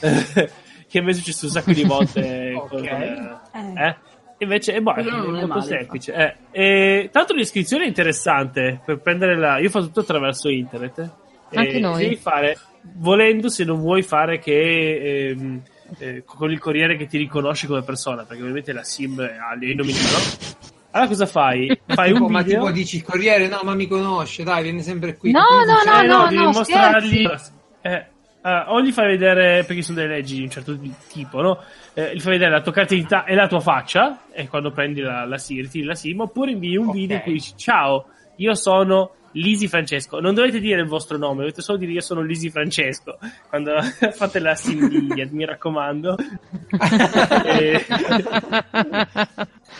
che a me è successo un sacco di volte. Ok. con, eh, Eh. eh? Invece è, boh, è molto male, semplice. Eh, e, tanto l'iscrizione è interessante per prendere la. Io faccio tutto attraverso internet. eh. Anche E noi. Devi fare, volendo, se non vuoi fare che. ehm, eh, con il corriere che ti riconosce come persona, perché ovviamente la SIM ha i nomi no? Allora cosa fai? Fai Tipo, un ma video. tipo dici il corriere no ma mi conosce dai viene sempre qui No, no, funziona? Eh, no, devi no, mostrargli. Eh, eh, o gli fai vedere, perché sono delle leggi di un certo tipo, no? Eh, gli fai vedere la tua carta d'identità e la tua faccia, e quando prendi la, la SIM, ritiri la SIM, oppure invii un Ok. video in cui dici ciao, io sono Lisi Francesco. Non dovete dire il vostro nome, dovete solo dire io sono Lisi Francesco. Quando fate la SIM di Iliad, mi raccomando. E-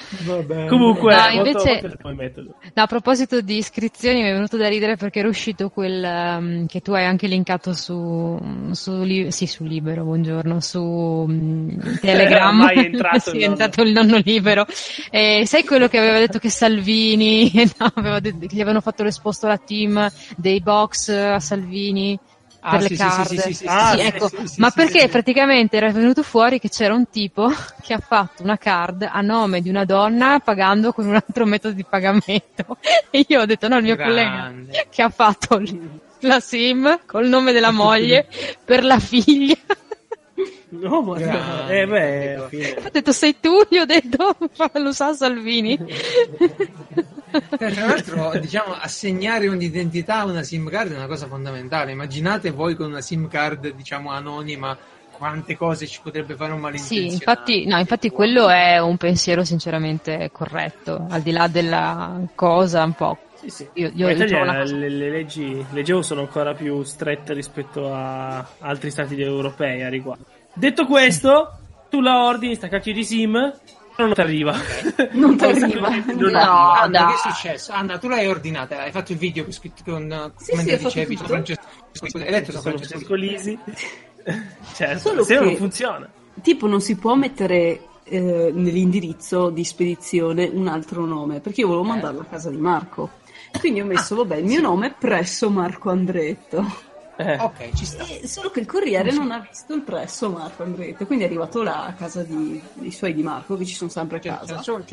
Vabbè. Comunque, No, invece-. No, a proposito di iscrizioni, mi è venuto da ridere perché era uscito quel um, che tu hai anche linkato su, su, Li- sì, su Libero, buongiorno, su um, Telegram. È entrato sì, è entrato il nonno libero. E sai quello che aveva detto che Salvini, no, aveva detto che gli avevano fatto l'esposto alla team dei box a Salvini Ah, per sì, le card. sì, sì, Ah, ecco, ma perché praticamente era venuto fuori che c'era un tipo che ha fatto una card a nome di una donna pagando con un altro metodo di pagamento. E io ho detto no, il mio collega Grande. che ha fatto la SIM col nome della moglie per la figlia. No, ma Grande. eh, beh, Ho detto sei tu? Gli ho detto lo sa Salvini. Tra l'altro, diciamo, assegnare un'identità a una SIM card è una cosa fondamentale. Immaginate voi con una SIM card, diciamo, anonima, quante cose ci potrebbe fare un malintenzionato. Sì, infatti, no, infatti quello è un pensiero sinceramente corretto, al di là della cosa un po'. Sì, sì. Io- io Italia una cosa- le, le leggi, leggevo, sono ancora più strette rispetto a altri stati europei a riguardo. Detto questo, tu la ordini, sta cacchio di sim, non ti arriva. Non ti arriva. non No, arriva. Anna, che è successo? Anna, tu l'hai ordinata, hai fatto il video con, scritto con Sì, come sì, dicevi, tutto. Francesco, hai detto Sono Francesco Francesco Lisi. Cioè, Solo se non funziona. Tipo non si può mettere eh, nell'indirizzo di spedizione un altro nome, perché io volevo mandarlo a casa di Marco. Quindi ho messo, vabbè, il mio nome presso Marco Andretto. Eh. Ok, ci sta. E solo che il corriere non ha visto il presso Marco Andretto, quindi è arrivato là a casa di- dei suoi di Marco, che ci sono sempre a c'è casa. c'è nessuno,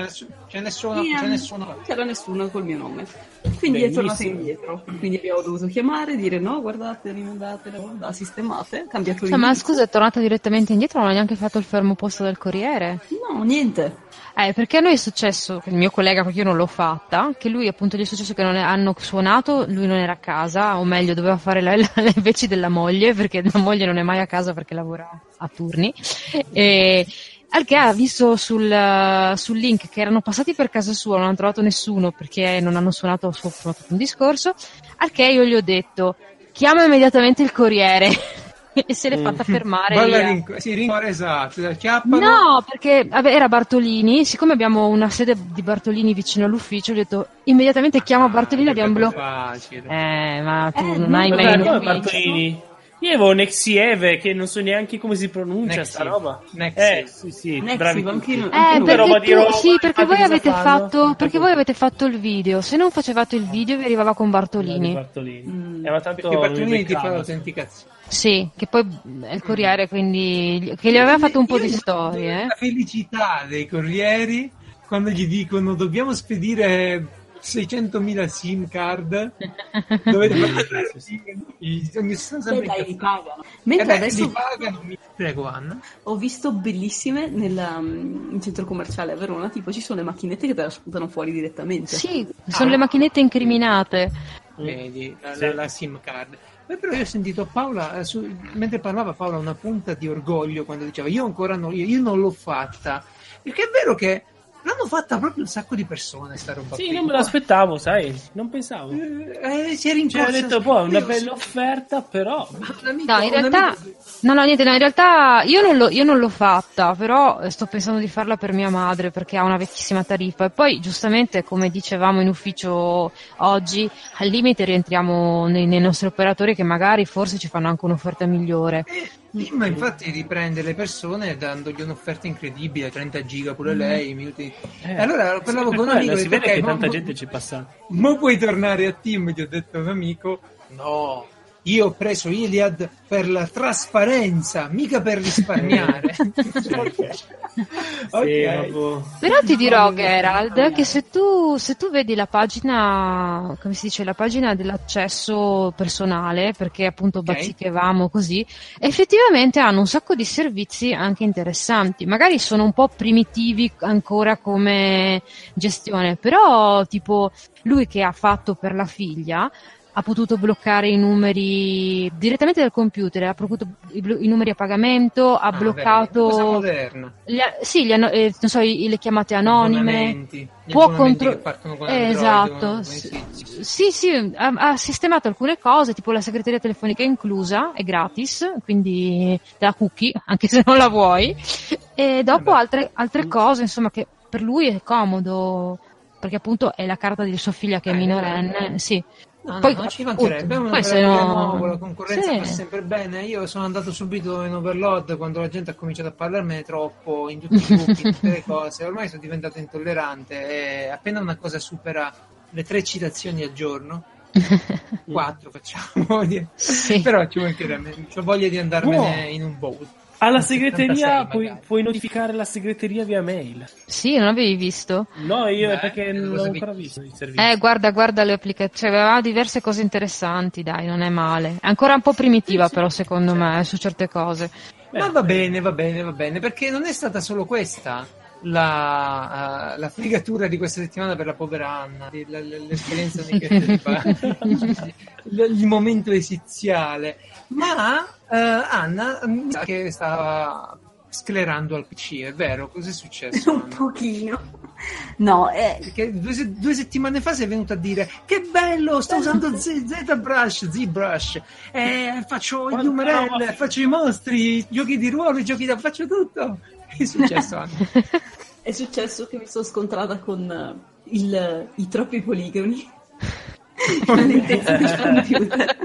c'è nessuno, c'è nessuno. Non c'era nessuno col mio nome. Quindi è tornato indietro. Quindi abbiamo dovuto chiamare, dire no, guardate, rimandatelo, la sistemate, cambiato Cioè, ma scusa, è tornata direttamente indietro, non ha neanche fatto il fermo posto del Corriere? No, niente. Eh, perché a noi è successo, il mio collega, perché io non l'ho fatta, che lui appunto gli è successo che non è- hanno suonato, lui non era a casa, o meglio doveva fare la- la- le veci della moglie, perché la moglie non è mai a casa perché lavora a turni. E, al che ha visto sul, sul link che erano passati per casa sua, non hanno trovato nessuno perché non hanno suonato, su- fatto un discorso, al che io gli ho detto, chiama immediatamente il corriere. e se l'è fatta fermare. Balla lì a- rinc- sì, rincuore, esatto, acchiappano. No, perché vabbè, era Bartolini, siccome abbiamo una sede di Bartolini vicino all'ufficio, ho detto immediatamente chiamo Bartolini, abbiamo troppo bloccato. Eh, ma tu Eh, non no, hai mai. Bartolini? Io avevo Nexieve che non so neanche come si pronuncia Nexiv. sta roba. Nexiv. Eh, sì, sì, Nexiv, bravi anche tutti. io- Eh, Tutta roba perché, di tu, Roma, sì, perché voi avete fanno? fatto perché voi avete fatto il video. Se non facevate il video vi arrivava con Bartolini. Bartolini. Mm. Eh, ma tanto Perché Bartolini ti fa l'autenticazione. Sì, che poi è il Corriere, quindi che gli aveva fatto un po' Io di storie. eh. La felicità dei corrieri quando gli dicono dobbiamo spedire 600.000 SIM card. Dovete fare ogni Beh, sempre dai, li pagano. Eh Mentre beh, adesso li pagano. mi- Prego, Anna. ho visto bellissime nella, mm, in centro commerciale a Verona, tipo ci sono le macchinette che te la sputano fuori direttamente. Sì, sono le macchinette incriminate. Vedi, la, Sì. la- la SIM card. Poi però io ho sentito Paola, eh, su- mentre parlava Paola, una punta di orgoglio quando diceva io ancora no, io, io non l'ho fatta. Perché è vero che l'hanno fatta proprio un sacco di persone sta roba Sì, qui. non me l'aspettavo, sai, non pensavo. Eh, eh, si è Cioè, rincorsa. ho detto, poi è una bella so- offerta, però... amico- No, in un realtà, amico- no, no, niente, no, in realtà io non, l'ho, io non l'ho fatta, però eh, sto pensando di farla per mia madre perché ha una vecchissima tariffa e poi giustamente come dicevamo in ufficio oggi, al limite rientriamo nei, nei nostri operatori che magari forse ci fanno anche un'offerta migliore. Sì, ma infatti riprende le persone dandogli un'offerta incredibile, 30 giga pure lei, minuti. Eh, E allora parlavo con un amico e ho si detto, vede "Ok, che ma- tanta gente ci è passata. Ma puoi tornare a team? Gli ho detto a un amico, no, io ho preso Iliad per la trasparenza, mica per risparmiare. Ok. Sì, proprio- Però ti dirò, Gerald, che se tu, se tu vedi la pagina, come si dice, la pagina dell'accesso personale, perché appunto Ok. bazzichevamo così, effettivamente hanno un sacco di servizi anche interessanti. Magari sono un po' primitivi ancora come gestione, però tipo lui che ha fatto per la figlia ha potuto bloccare i numeri direttamente dal computer, ha potuto i, blo- i numeri a pagamento, ha Ah, bloccato... ha- sì, gli hanno- eh, non so, i- le chiamate anonime. Può contro- Eh, esatto. con- Sì, sì, ha, ha sistemato alcune cose, tipo la segreteria telefonica inclusa, è gratis, quindi te la cookie, anche se non la vuoi. E dopo Vabbè. altre, altre cose, insomma, che per lui è comodo, perché appunto è la carta di sua figlia che è Eh, minorenne, sì. No, no, Poi, non ci mancherebbe, ma poi se no- la concorrenza Sì. fa sempre bene. Io sono andato subito in overload quando la gente ha cominciato a parlarmene troppo in tutti i gruppi, in tutte le cose. Ormai sono diventato intollerante e appena una cosa supera le tre citazioni al giorno, quattro facciamo, Sì. però ci mancherebbe. Ho voglia di andarmene Oh. in un bowl. Alla 76 segreteria puoi, puoi notificare la segreteria via mail. Sì, non avevi visto? No, io Beh, perché non ho ancora visto i servizi. Eh, guarda, guarda le applicazioni, aveva diverse cose interessanti, dai, non è male. È ancora un po' primitiva, però, secondo me, su certe cose. Beh, Ma va bene, va bene, va bene, perché non è stata solo questa la, eh, la fregatura di questa settimana per la povera Anna, la- la- l'esperienza di il, il momento esiziale, ma eh, Anna mi sa che stava sclerando al PC, è vero? Cos'è successo? Un Anna? pochino. No, eh, Perché due, due settimane fa sei venuta a dire che bello, sto usando Z, ZBrush, ZBrush, eh, faccio UML, roba. faccio i mostri, i giochi di ruolo, i giochi da faccio tutto. Che è successo Anna? è successo che mi sono scontrata con eh, il- i troppi poligoni. La computer.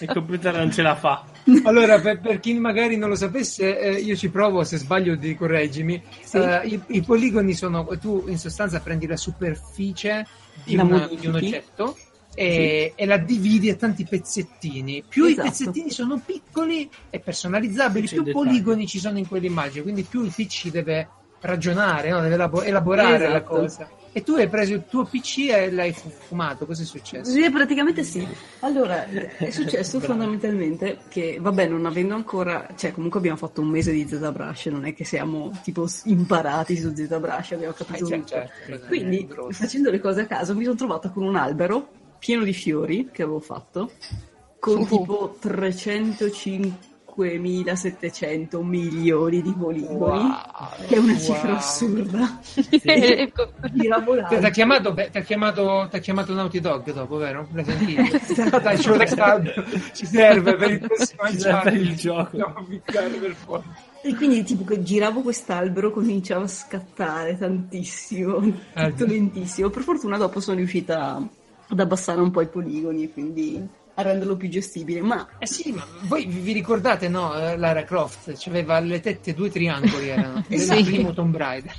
Il computer non ce la fa. Allora, per, per chi magari non lo sapesse, eh, io ci provo, se sbaglio di correggimi. Sì. Eh, i, i poligoni sono, tu in sostanza prendi la superficie di, La una- di un oggetto e, e la dividi a tanti pezzettini. Più Esatto. i pezzettini sono piccoli e personalizzabili, più poligoni ci sono in quell'immagine, quindi più il PC deve ragionare, no? deve elabo- elaborare la Esatto. cosa. E tu hai preso il tuo PC e l'hai fu- fumato, cosa è successo? Sì, praticamente sì. Allora, è successo fondamentalmente che, vabbè, non avendo ancora, cioè comunque abbiamo fatto un mese di ZBrush, non è che siamo tipo imparati su ZBrush, abbiamo Eh, capito cioè, tutto. certo, Quindi, facendo le cose a caso, mi sono trovata con un albero pieno di fiori che avevo fatto, con Uh. tipo 5700 milioni di poligoni, Wow, che è una wow. cifra assurda. Ecco. Giravo Ti ha chiamato, chiamato, chiamato Naughty Dog dopo, vero? L'hai sentito? Dai, ce lo recado. ci serve per il prossimo Ci serve per il gioco. Per forza. E quindi tipo che giravo quest'albero cominciava a scattare tantissimo, Eh, tutto sì. lentissimo. Per fortuna dopo sono riuscita ad abbassare un po' i poligoni e quindi a renderlo più gestibile. Ma Eh sì, ma voi vi ricordate, no? eh, Lara Croft aveva alle tette due triangoli, erano Sì. primo Tomb Raider.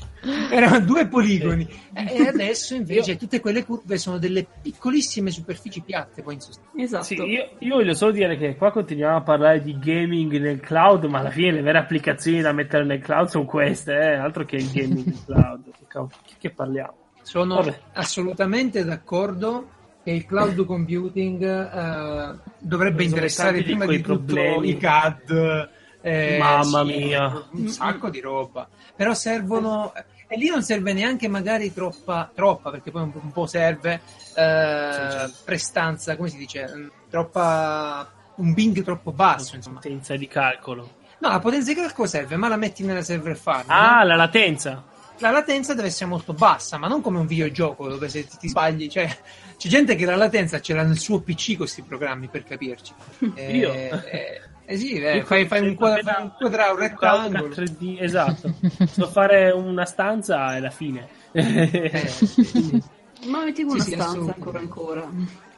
Erano due poligoni. Eh, E adesso invece tutte quelle curve sono delle piccolissime superfici piatte, poi in sostanza. esatto. Sì, io, io voglio solo dire che qua continuiamo a parlare di gaming nel cloud, ma alla fine le vere applicazioni da mettere nel cloud sono queste, eh, altro che il gaming nel cloud. Che, che parliamo? Sono Vabbè. assolutamente d'accordo che il cloud computing eh, dovrebbe interessare prima di tutto problemi. i CAD. eh, Mamma sì, mia. Un sacco di roba. Però servono... E lì non serve neanche magari troppa, troppa perché poi un, un po' serve eh, prestanza, come si dice, mm, troppa... un bing troppo basso, insomma. Potenza di calcolo. No, la potenza di calcolo serve, ma la metti nella server farm. Ah, no? la latenza. la latenza deve essere molto bassa, ma non come un videogioco dove se ti, ti sbagli, cioè c'è gente che la latenza ce l'ha nel suo PC questi programmi per capirci. Eh, Io? Eh, eh sì, eh, fai, fai un Sì, quadra, fai un quadra- un rettangolo. 3D, esatto. so fare una stanza e la fine. Eh, sì. Ma Sì, una sì, stanza assolutamente. ancora ancora.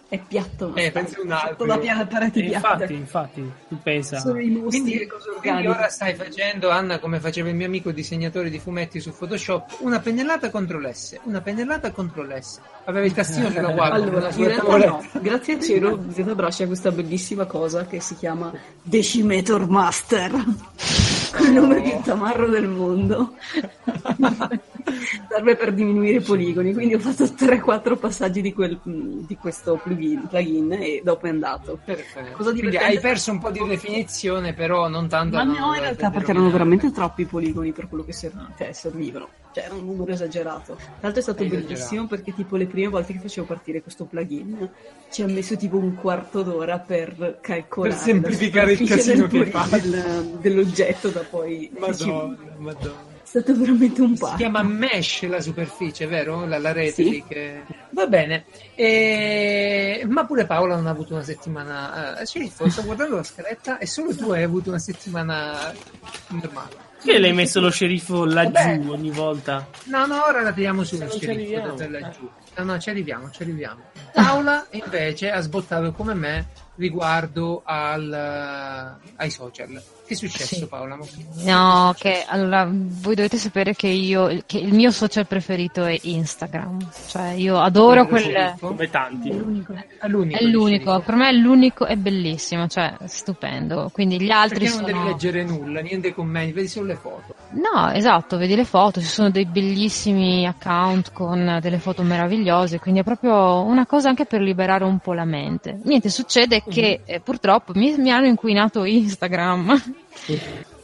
È piatta una Eh, penso un fatto albero. da pia- pareti E piatte. infatti, infatti, tu pensa. Sono i mostri Quindi, quindi ora stai facendo, Anna, come faceva il mio amico disegnatore di fumetti su Photoshop, una pennellata contro l'S, una pennellata contro l'S. Aveva il tastino sulla guardia. Allora, in realtà no, grazie al cielo Zeta Brasci ha questa bellissima cosa che si chiama Decimator Master, il nome più tamarro del mondo. Serve per diminuire i poligoni, quindi ho fatto 3-4 passaggi di, quel- di questo plugin, plugin e dopo è andato. Perfetto. Quindi hai perso un po' di definizione, però non tanto. Ma no, in realtà perché erano veramente troppi i poligoni per quello che ser- cioè, servivano. Cioè, era un numero esagerato. Tra l'altro è stato È bellissimo esagerato. perché tipo le prime volte che facevo partire questo plugin ci ha messo tipo un quarto d'ora per calcolare Per semplificare il casino del che poli- fa. del- dell'oggetto da poi Madonna, madonna. È stato veramente un Si po'. chiama mesh la superficie, vero? La, la rete Sì. lì che... Va bene. E- Ma pure Paola non ha avuto una settimana... Eh, sceriffo, sto guardando la scaletta e solo tu hai avuto una settimana normale. Perché l'hai messo lo sceriffo laggiù Vabbè. ogni volta? No, no, ora la tiriamo su lo sceriffo eh. laggiù. No, no, ci arriviamo, ci arriviamo. Paola invece ha sbottato come me riguardo al, ai social. Che è successo Sì. Paola? No, che allora voi dovete sapere che io che il mio social preferito è Instagram. Cioè, io adoro quel? Come tanti. È l'unico. è l'unico, sceriffo. per me è l'unico, è bellissimo, cioè stupendo. Quindi gli altri Perché non sono devi leggere nulla, niente commenti, vedi solo le foto. No, esatto, vedi le foto, ci sono dei bellissimi account con delle foto meravigliose, quindi è proprio una cosa anche per liberare un po' la mente. Niente, succede che eh, purtroppo mi, mi hanno inquinato Instagram.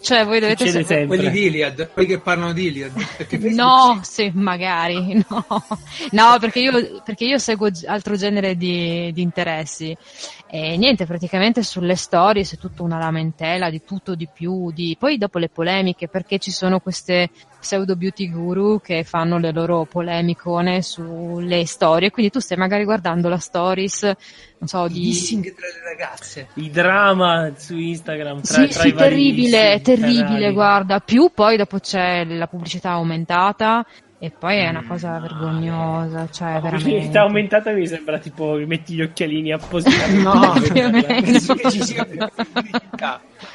Cioè, voi dovete Succede sapere... sempre. Quelli di Iliad, quelli che parlano di Iliad. No, sì, magari, no. No, perché io, perché io seguo altro genere di, di interessi. E niente, praticamente sulle storie è tutta una lamentela di tutto, di più, di... poi dopo le polemiche, perché ci sono queste pseudo beauty guru che fanno le loro polemicone sulle storie, quindi tu stai magari guardando la stories, non so, I di... dissing tra le ragazze. I drama su Instagram tra, Sì, tra sì, terribile, dissing terribile, canali. guarda. Più poi dopo c'è la pubblicità aumentata e poi è una Mm, cosa vergognosa, cioè veramente. pubblicità aumentata mi sembra tipo metti gli occhialini appositamente. No.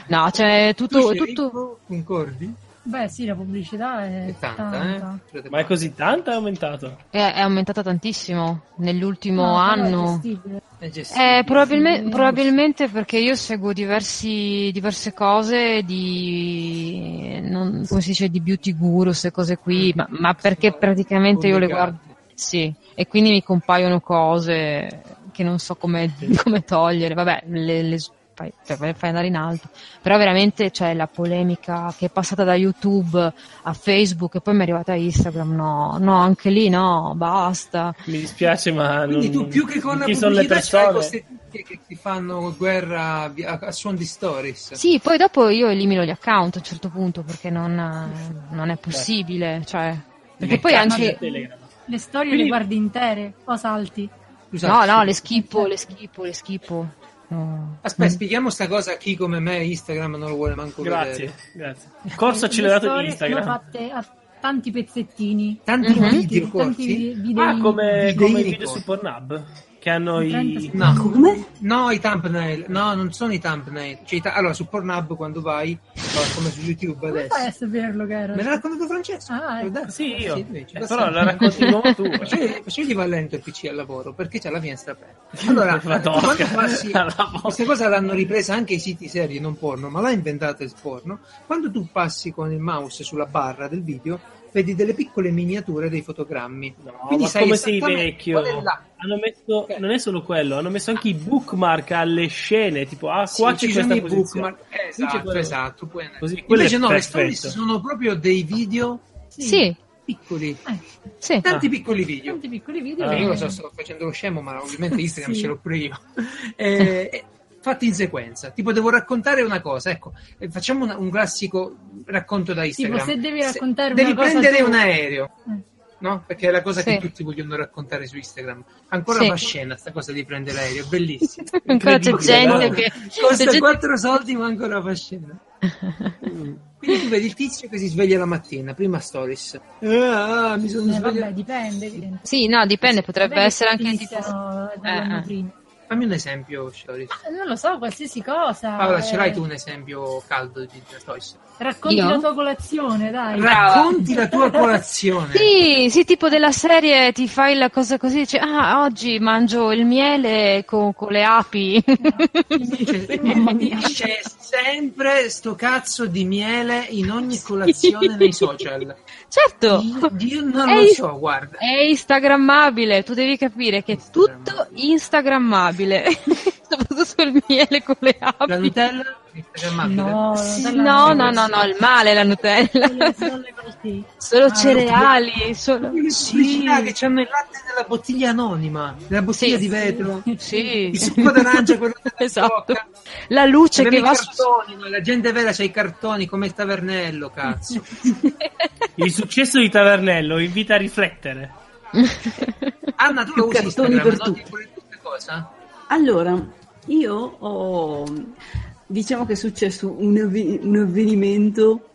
No, c'è tutto, Tu, tutto... concordi? Beh, sì, la pubblicità è, È tanta, tanta. eh? Ma è così tanta è aumentato? è, è aumentata tantissimo nell'ultimo No, anno. È gestibile. Eh, probabilme- probabilmente perché io seguo diversi, diverse cose di, non, come si dice, di beauty gurus e cose qui, ma, ma perché praticamente io le guardo, sì, e quindi mi compaiono cose che non so come, come togliere, vabbè, le, le fai, cioè, fai fai andare in alto, però veramente c'è la polemica che è passata da YouTube a Facebook e poi mi è arrivata a Instagram, no, no, anche lì no, basta. Mi dispiace, ma Quindi non- tu più che con la chi sono le pubblicità c'hai persone? queste che ti fanno guerra a, a suon di stories. Sì, poi dopo io elimino gli account a un certo punto perché non, non è possibile, cioè... Perché poi anche... Le storie Quindi- le guardi intere o salti? Scusate, No, no, sì. le schippo, le schippo, le schippo. No. Aspetta, spieghiamo sta cosa a chi come me Instagram non lo vuole manco Grazie, vedere. grazie. Corso Le accelerato di Instagram. Fatte a tanti pezzettini. Tanti Mhm. video Tanti corti? video. Ah, come, Videini come i video su Pornhub che hanno i 30 No. Come? No, i thumbnail. No, non sono i thumbnail. Cioè, i ta- allora, su Pornhub quando vai, eh, come su YouTube Come adesso. fai a saperlo era? Me l'ha raccontato Francesco. Ah, ecco. Sì, io. Sì, Eh, però la racconti di nuovo tu. Facegli facegli va lento il PC al lavoro perché c'è la finestra aperta. Allora, quando passi, questa cosa l'hanno ripresa anche i siti seri, non porno, ma l'ha inventata il porno. Quando tu passi con il mouse sulla barra del video, vedi delle piccole miniature dei fotogrammi. No, Quindi ma sai come sei vecchio? qual è la- Hanno messo, Ok. non è solo quello, hanno messo anche i bookmark alle scene, tipo, ah, qua Sì, c'è ci sono questa i posizione. bookmark. Esatto, quello. esatto. puoi andare. Così, quello Invece è no, le perfetto. stories sono proprio dei video Sì, piccoli, Eh, sì. tanti piccoli video. tanti piccoli video. Ah. Che che- io lo so, sto facendo lo scemo, ma ovviamente Instagram Sì. ce l'ho pure io. Eh, eh, fatti in sequenza. Tipo, devo raccontare una cosa. Ecco, eh, facciamo una- un classico racconto da Instagram. se devi raccontare devi una cosa prendere tu- un aereo. Eh. No? Perché è la cosa Sì. che tutti vogliono raccontare su Instagram. Ancora Sì. fa scena sta cosa di prendere l'aereo, bellissimo. Ancora c'è gente no? che... Costa gente- 4 soldi, ma ancora fa scena. Quindi tu vedi il tizio che si sveglia la mattina, prima stories. Ah, mi sono Eh, svegliato. vabbè, dipende. evidente. Sì, no, dipende, potrebbe Vabbè, essere che anche iniziano dall'anno Eh, eh. Fammi un esempio, stories. Eh, Non lo so, qualsiasi cosa. Paola, eh, ce l'hai tu un esempio caldo di stories? Racconti Io? la tua colazione, dai. Racconti la tua colazione. Sì, sì, tipo della serie ti fai la cosa così, dici, ah, oggi mangio il miele con, con le api. Mia. C'è sempre sto cazzo di miele in ogni colazione nei social. certo, Io, io non È lo so, guarda. è instagrammabile, tu devi capire che è tutto Instagrammabile. soprattutto il miele con le La api. Nutella? Instagrammabile? No, Sì, Nutella no, no. no, no, no, il male la Nutella. Solo Ah, cereali, solo... Sì, che hanno il latte nella bottiglia anonima, nella bottiglia Sì. di vetro. sì. Il succo d'arancia, quello della Esatto. La luce che va cartoni, ma la gente vera c'ha i cartoni come il tavernello, cazzo. Il successo di Tavernello invita a riflettere. Anna, tu lo usi Cartoni Instagram, per queste cose? Allora, io ho... Diciamo che è successo un, avvi- un avvenimento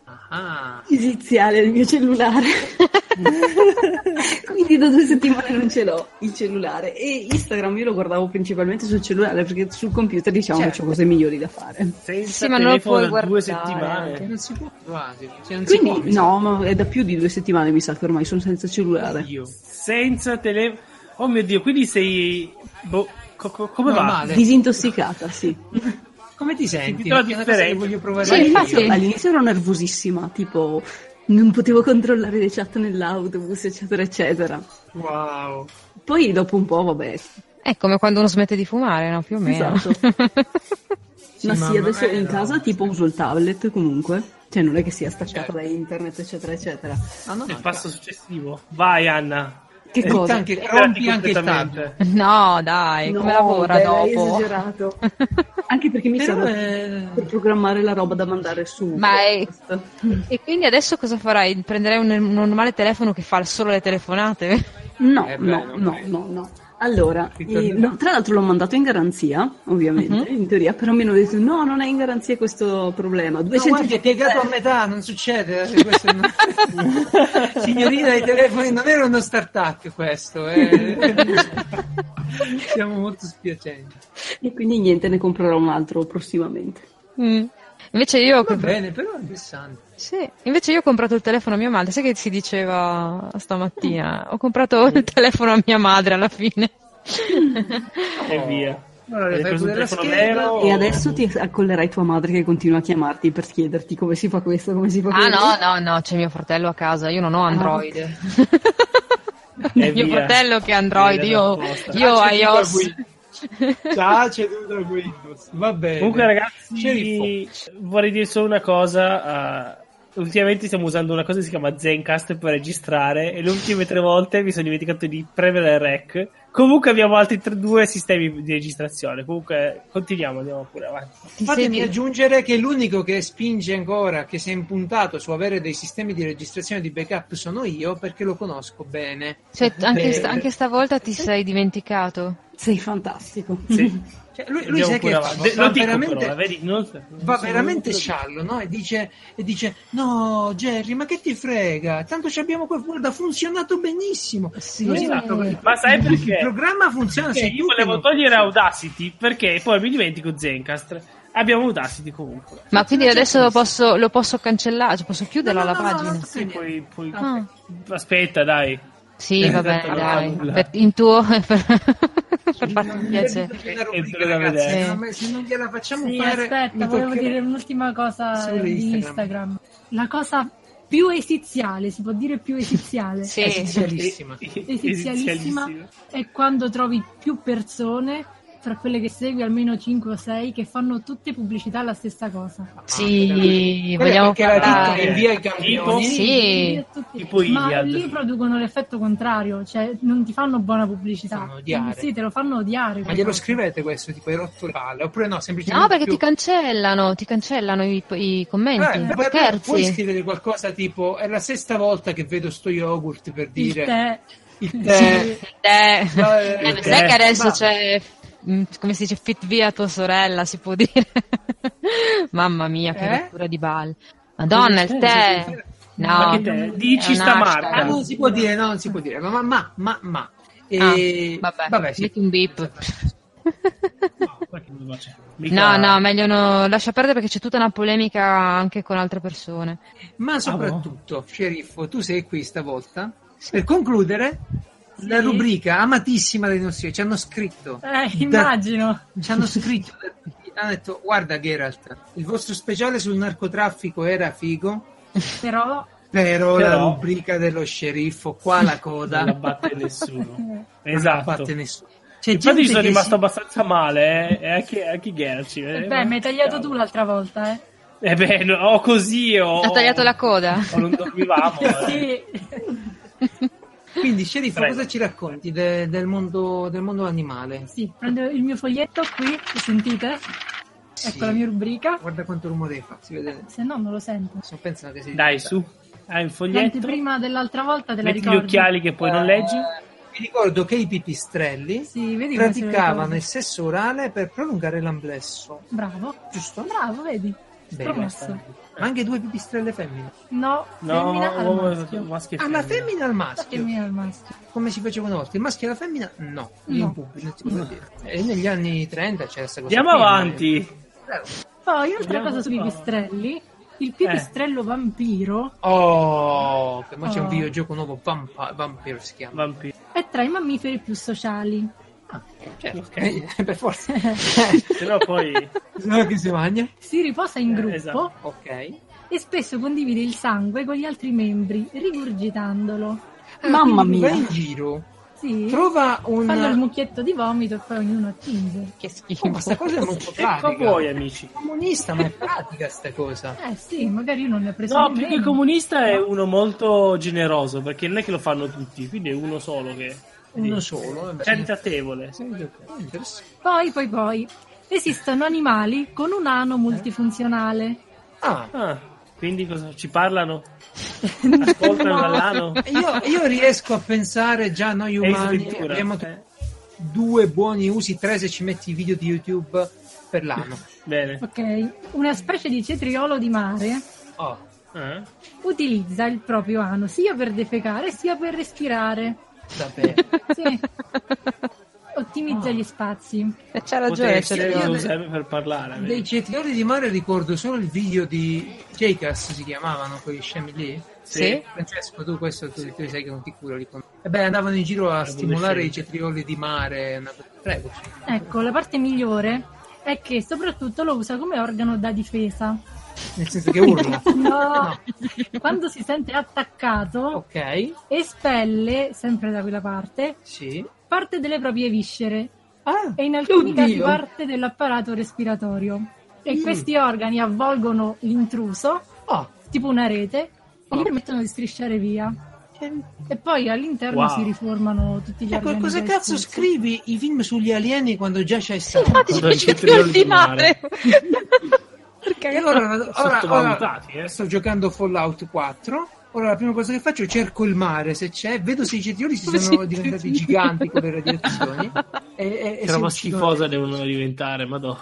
esiziale al mio cellulare. Quindi da due settimane non ce l'ho il cellulare. E Instagram io lo guardavo principalmente sul cellulare perché sul computer diciamo Certo. che ho cose migliori da fare. Senza Sì, ma non lo puoi da due guardare. settimane. non si può quasi. Cioè, non si Quindi può, no, ma è da più di due settimane mi sa che ormai sono senza cellulare. Io. Senza telefono. Oh mio dio, quindi sei. Boh, co- co- come va? Normale. Disintossicata, sì. Come ti senti? La differenza. voglio provare Sì, anche All'inizio, io. all'inizio ero nervosissima, tipo non potevo controllare le chat nell'autobus, eccetera, eccetera. Wow. Poi dopo un po', vabbè, È come quando uno smette di fumare, no? Più o meno. Esatto. Sì, ma sì, adesso in casa tipo uso il tablet comunque, cioè non è che sia staccata Certo. da internet, eccetera, eccetera. Ah, no, Il passo successivo. Vai, Anna. Che Eh, cosa? anche- Grandi rompi anche il completamente. No, dai, come lavora beh, dopo? esagerato. Anche perché mi Però, serve eh, per programmare la roba da mandare su. Ma è-. E quindi adesso cosa farai? Prenderai un, un normale telefono che fa solo le telefonate? No, Eh beh, no, no, no, no. Allora, eh, no, tra l'altro l'ho mandato in garanzia, ovviamente, Mhm. in teoria, però mi hanno detto no, non è in garanzia questo problema. No, 200 guardi, è piegato a metà, non succede. eh, non- Signorina, i telefoni non era uno start-up questo. eh. Siamo molto spiacenti. E quindi niente, ne comprerò un altro prossimamente. Mm. Invece io, Va bene, però è interessante. Sì, invece io ho comprato il telefono a mia madre. Sai che si diceva stamattina? Ho comprato il telefono a mia madre alla fine. E via. Allora, vero? E adesso ti accollerai tua madre che continua a chiamarti per chiederti come si fa questo, come si fa Ah quello. no, no, no, c'è mio fratello a casa, io non ho Android. E mio via. fratello che è Android, Viene io, io Ah, c'è iOS. Già ceduto a Windows. Va bene. Comunque, ragazzi, Sceriffo. vorrei dire solo una cosa. uh, ultimamente stiamo usando una cosa che si chiama Zencast per registrare. E le ultime tre volte mi sono dimenticato di premere rec. Comunque abbiamo altri tre, due sistemi di registrazione. Comunque continuiamo, andiamo pure avanti. Ti Fatemi aggiungere che l'unico che spinge ancora, che si è impuntato su avere dei sistemi di registrazione di backup sono io perché lo conosco bene. cioè, anche, Eh, sta- anche stavolta ti sei dimenticato. Sei fantastico. Sì. cioè, lui, lui sai che? De- Va veramente, però, vedi? Non- va veramente sciallo, no? E dice, e dice, no Jerry, ma che ti frega? Tanto ci abbiamo qua, guarda, ha funzionato benissimo. Sì. Esatto, Eh, Ma sai perché? Il programma funziona, Perché io volevo togliere Audacity perché poi mi dimentico Zencast. Abbiamo Audacity comunque. Ma quindi adesso lo posso, lo posso cancellare, cioè posso chiuderla No, no, la pagina? no, Sì, poi, poi- Ah. Aspetta, dai. Sì, va bene, Tanto non dai. Per, in tuo... per, per farti piacere. ragazzi, vedere. se non- se non gliela facciamo Sì, fare aspetta, volevo toccherà. dire un'ultima cosa di Instagram. Instagram. La cosa più esiziale, si può dire più esiziale, Sì. Esizialissima. esizialissima, è quando trovi più persone tra quelle che segui almeno 5 o 6 che fanno tutte pubblicità alla stessa cosa. Sì, Quella è vogliamo la parlare. invia i campioni. Sì. Tipo ma Iliad. lì producono l'effetto contrario, cioè non ti fanno buona pubblicità. Sì, te lo fanno odiare. Ma glielo cose. scrivete questo, tipo hai rotto le palle, oppure no, semplicemente No, perché più... ti cancellano, ti cancellano i, i commenti. Eh, beh, puoi scrivere qualcosa tipo è la sesta volta che vedo sto yogurt per Il dire tè. il tè. Eh, No, eh, eh, sai eh, che adesso ma- c'è, come si dice, fit via tua sorella, si può dire. Mamma mia, che Eh? rottura di balle. Madonna, il tè. No? Dici sta hashtag. Ah, marca. non si può dire, no, non si può dire, ma ma ma ma, ma. Ah, E... vabbè, sì. metti un beep. No? Mica- No, no, meglio no, lascia perdere perché c'è tutta una polemica anche con altre persone. Ma soprattutto, sceriffo, tu sei qui stavolta per concludere la rubrica amatissima dei nostri. Ci hanno scritto. Eh, immagino. Ci hanno scritto. Hanno detto: Guarda, Geralt, il vostro speciale sul narcotraffico era figo. Però Però, la Però- rubrica dello sceriffo, qua la coda, Non la batte nessuno. non la esatto. batte nessuno. C'è Infatti sono che rimasto si- abbastanza male, eh, e anche, anche Gerci. eh, beh, mi hai tagliato tu l'altra volta, eh. Eh beh, no, o così o... Ha tagliato la coda. O non dormivamo. eh. Quindi, sceriffo, Prego. cosa ci racconti de- del, mondo, del mondo animale? Sì, prendo il mio foglietto qui, lo sentite? Sì. Ecco la mia rubrica. Guarda quanto rumore fa, si vede. Se no non lo sento. Sto pensando che si Dai, su. Hai un foglietto. prima dell'altra volta te la Metti gli ricordi? occhiali che poi non leggi. Vi ricordo che i pipistrelli Sì, praticavano il sesso orale per prolungare l'amplesso. Bravo. Giusto? Bravo, vedi? Bene. Ma anche due pipistrelle femmine. No, No, femmina al uomo- maschio. maschio Ah, la femmina. al maschio. Femmina al maschio. Come si faceva una volta. Il maschio e la femmina? No. No. in pubblico, non si può dire. E negli anni 30 c'era questa cosa. Andiamo qui, avanti. eh. Poi, un'altra Vediamo cosa sui pipistrelli. Il pipistrello vampiro Oh, che mo c'è un Oh. videogioco nuovo, Vampa- Vampire si chiama. Vampiro. è tra i mammiferi più sociali. Ah, certo. Ok. Per forza. Se no poi... Se no che si mangia. Si riposa in Eh, gruppo esatto. Ok. e spesso condivide il sangue con gli altri membri, rigurgitandolo. Ah, Mamma quindi mia. Va in giro, Sì, trova un... fanno il mucchietto di vomito e poi ognuno attinge. Che schifo. Oh, ma sta cosa è molto Che fa pratica. voi, amici? comunista, ma è pratica sta cosa. Eh sì, magari io non ne ho preso No, più che comunista è uno molto generoso, perché non è che lo fanno tutti, quindi è uno solo che... Uno solo. Caritatevole. Interessante. Poi, poi, poi, esistono animali con un ano multifunzionale. Ah, Ah, quindi cosa ci parlano? Ascoltano No. dall'ano? io, io riesco a pensare già noi umani abbiamo eh. due buoni usi, tre se ci metti i video di YouTube per l'anno. Bene. Ok, una specie di cetriolo di mare Oh, Ah. utilizza il proprio ano sia per defecare sia per respirare. Davvero. Sì. Ottimizza gli spazi. Eh, C'ha ragione, Potresti c'è io- ragione. per parlare. Dei cetrioli di mare ricordo solo il video di Jackass si chiamavano quei scemi lì. Sì. Francesco, tu questo tu, tu sai che non ti curo li con- E beh, andavano in giro a stimolare i cetrioli di mare. Prego. Ecco, la parte migliore è che soprattutto lo usa come organo da difesa. Nel senso che urla. No, quando si sente attaccato, ok, espelle, sempre da quella parte, sì. parte delle proprie viscere Ah, e in alcuni oddio. casi parte dell'apparato respiratorio. E Mm. questi organi avvolgono l'intruso, Oh, tipo una rete, e gli Oh. permettono di strisciare via. E poi all'interno Wow. si riformano tutti gli organi. cosa cazzo scorsi. scrivi i film sugli alieni quando già c'è Sì, stato? infatti Quando c'è il cetrioli Perché E ora, ora- eh. sto giocando Fallout 4. Ora la prima cosa che faccio è cerco il mare se c'è, vedo se i cetrioli si sono diventati giganti con le radiazioni. e, e, e Che si roba schifosa devono diventare, madò.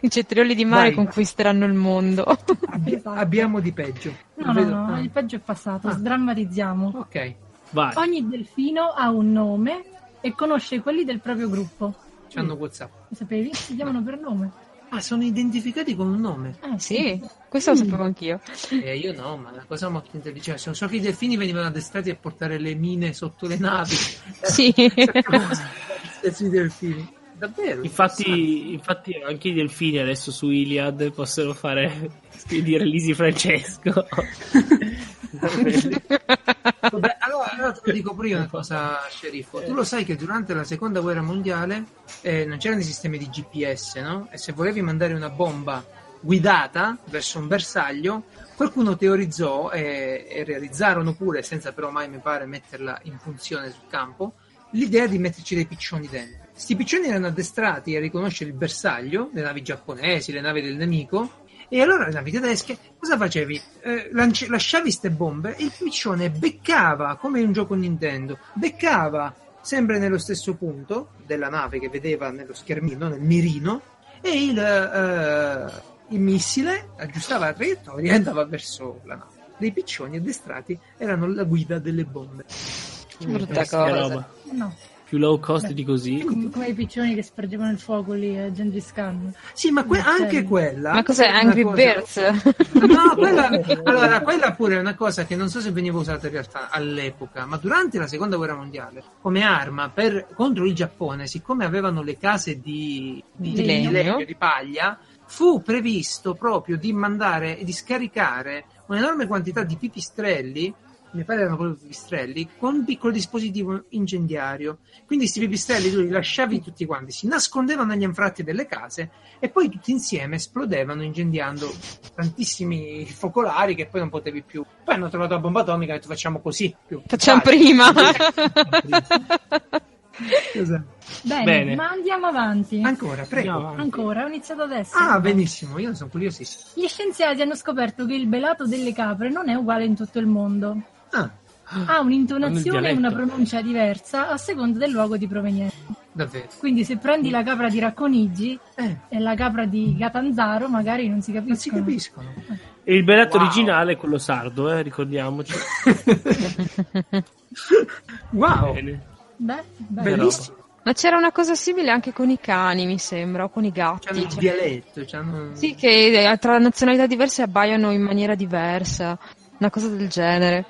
i cetrioli di mare Vai. conquisteranno il mondo. Abbi- abbiamo di peggio. No, no, Vedo- no, ah, il peggio è passato, Ah. sdrammatizziamo. Ok, Vai. Ogni delfino ha un nome e conosce quelli del proprio gruppo. c'hanno WhatsApp. Lo sapevi? Si chiamano per nome. Ah, sono identificati con un nome. Ah, Sì, questo lo sapevo anch'io. Eh, io no, ma è una cosa molto intelligente. So, so che i delfini venivano addestrati a portare le mine sotto le navi. Sì. Questi delfini. Davvero? Infatti, infatti anche i delfini adesso su Iliad possono fare spedire l'Isi Francesco. Vabbè, allora, allora te lo dico io una cosa, sceriffo. Tu lo sai che durante la seconda guerra mondiale eh, non c'erano i sistemi di GPS, no? E se volevi mandare una bomba guidata verso un bersaglio, qualcuno teorizzò e, e realizzarono pure, senza però mai mi pare metterla in funzione sul campo, l'idea di metterci dei piccioni dentro. Questi piccioni erano addestrati a riconoscere il bersaglio, le navi giapponesi, le navi del nemico, e allora le navi tedesche, cosa facevi? Eh, lanci- lasciavi ste bombe e il piccione beccava, come in un gioco Nintendo, beccava sempre nello stesso punto della nave che vedeva nello schermino, nel mirino, e il, eh, il missile aggiustava la traiettoria e andava verso la nave. Dei piccioni addestrati erano la guida delle bombe. Brutta cosa. No, Più low cost di così. come, i piccioni che spargevano il fuoco lì a Gengis Khan. Sì, ma que- Ok. anche quella. Ma cos'è? Angry cosa- Birds? No, quella, allora, quella pure è una cosa che non so se veniva usata in realtà all'epoca, ma durante la seconda guerra mondiale, come arma per- contro il Giappone, siccome avevano le case di, di, Di di legno. legno, di paglia, fu previsto proprio di mandare e di scaricare un'enorme quantità di pipistrelli. Mi pare erano proprio pipistrelli con un piccolo dispositivo incendiario. Quindi questi pipistrelli tu li lasciavi tutti quanti, si nascondevano negli anfratti delle case e poi tutti insieme esplodevano incendiando tantissimi focolari che poi non potevi più. Poi hanno trovato la bomba atomica e detto facciamo così. Più. Facciamo Vai. prima. Esatto. Bene, Bene. ma andiamo avanti. Ancora, prego. Avanti. Ancora, ho iniziato adesso. Ah, benissimo, io sono curiosissimo. Gli scienziati hanno scoperto che il belato delle capre non è uguale in tutto il mondo. Ah, Ha un'intonazione e una pronuncia diversa a seconda del luogo di provenienza. davvero. Quindi se prendi la capra di Racconigi Eh, e la capra di Catanzaro magari non si non si capiscono. capiscono. E il beletto Wow. originale è quello sardo, eh, ricordiamoci. wow, Bene. Beh, beh. bellissimo. Ma c'era una cosa simile anche con i cani, mi sembra, o con i gatti. C'hanno il Cioè- dialetto, c'hanno... Sì, che eh, tra nazionalità diverse abbaiano in maniera diversa. Una cosa del genere.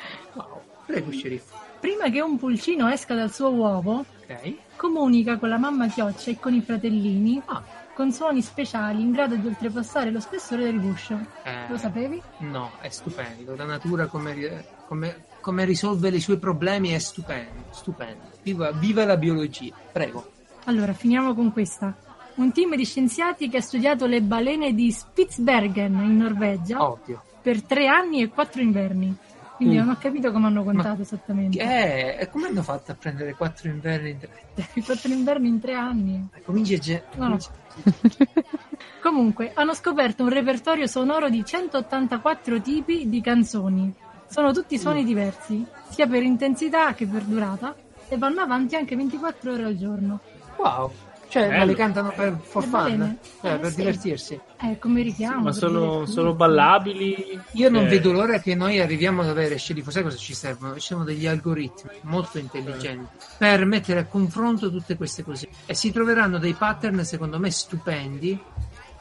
Prego, sceriffo. Prima che un pulcino esca dal suo uovo, Ok. comunica con la mamma chioccia e con i fratellini Ah, con suoni speciali in grado di oltrepassare lo spessore del guscio. eh, Lo sapevi? No, è stupendo. La natura come, ri- come- come risolve i suoi problemi è stupendo. Stupendo. Viva, viva la biologia. Prego. Allora, finiamo con questa. Un team di scienziati che ha studiato le balene di Spitsbergen in Norvegia Ovvio. per tre anni e quattro inverni. Quindi Mm. non ho capito come hanno contato esattamente. Eh, e come hanno fatto a prendere quattro inverni in tre? Quattro inverni in tre anni. Cominci a... ge- No, no. Comunque, hanno scoperto un repertorio sonoro di 184 tipi di canzoni. Sono tutti suoni diversi, sia per intensità che per durata, e vanno avanti anche 24 ore al giorno. Wow. Cioè, ma le cantano per for Le fun? Cioè, Eh, per sì. divertirsi. Eh, come richiamo. Ma sono, sono ballabili. Io non Eh, vedo l'ora che noi arriviamo ad avere sceriffo. Sai cosa ci servono? Ci sono degli algoritmi molto intelligenti per mettere a confronto tutte queste cose. E si troveranno dei pattern, secondo me, stupendi.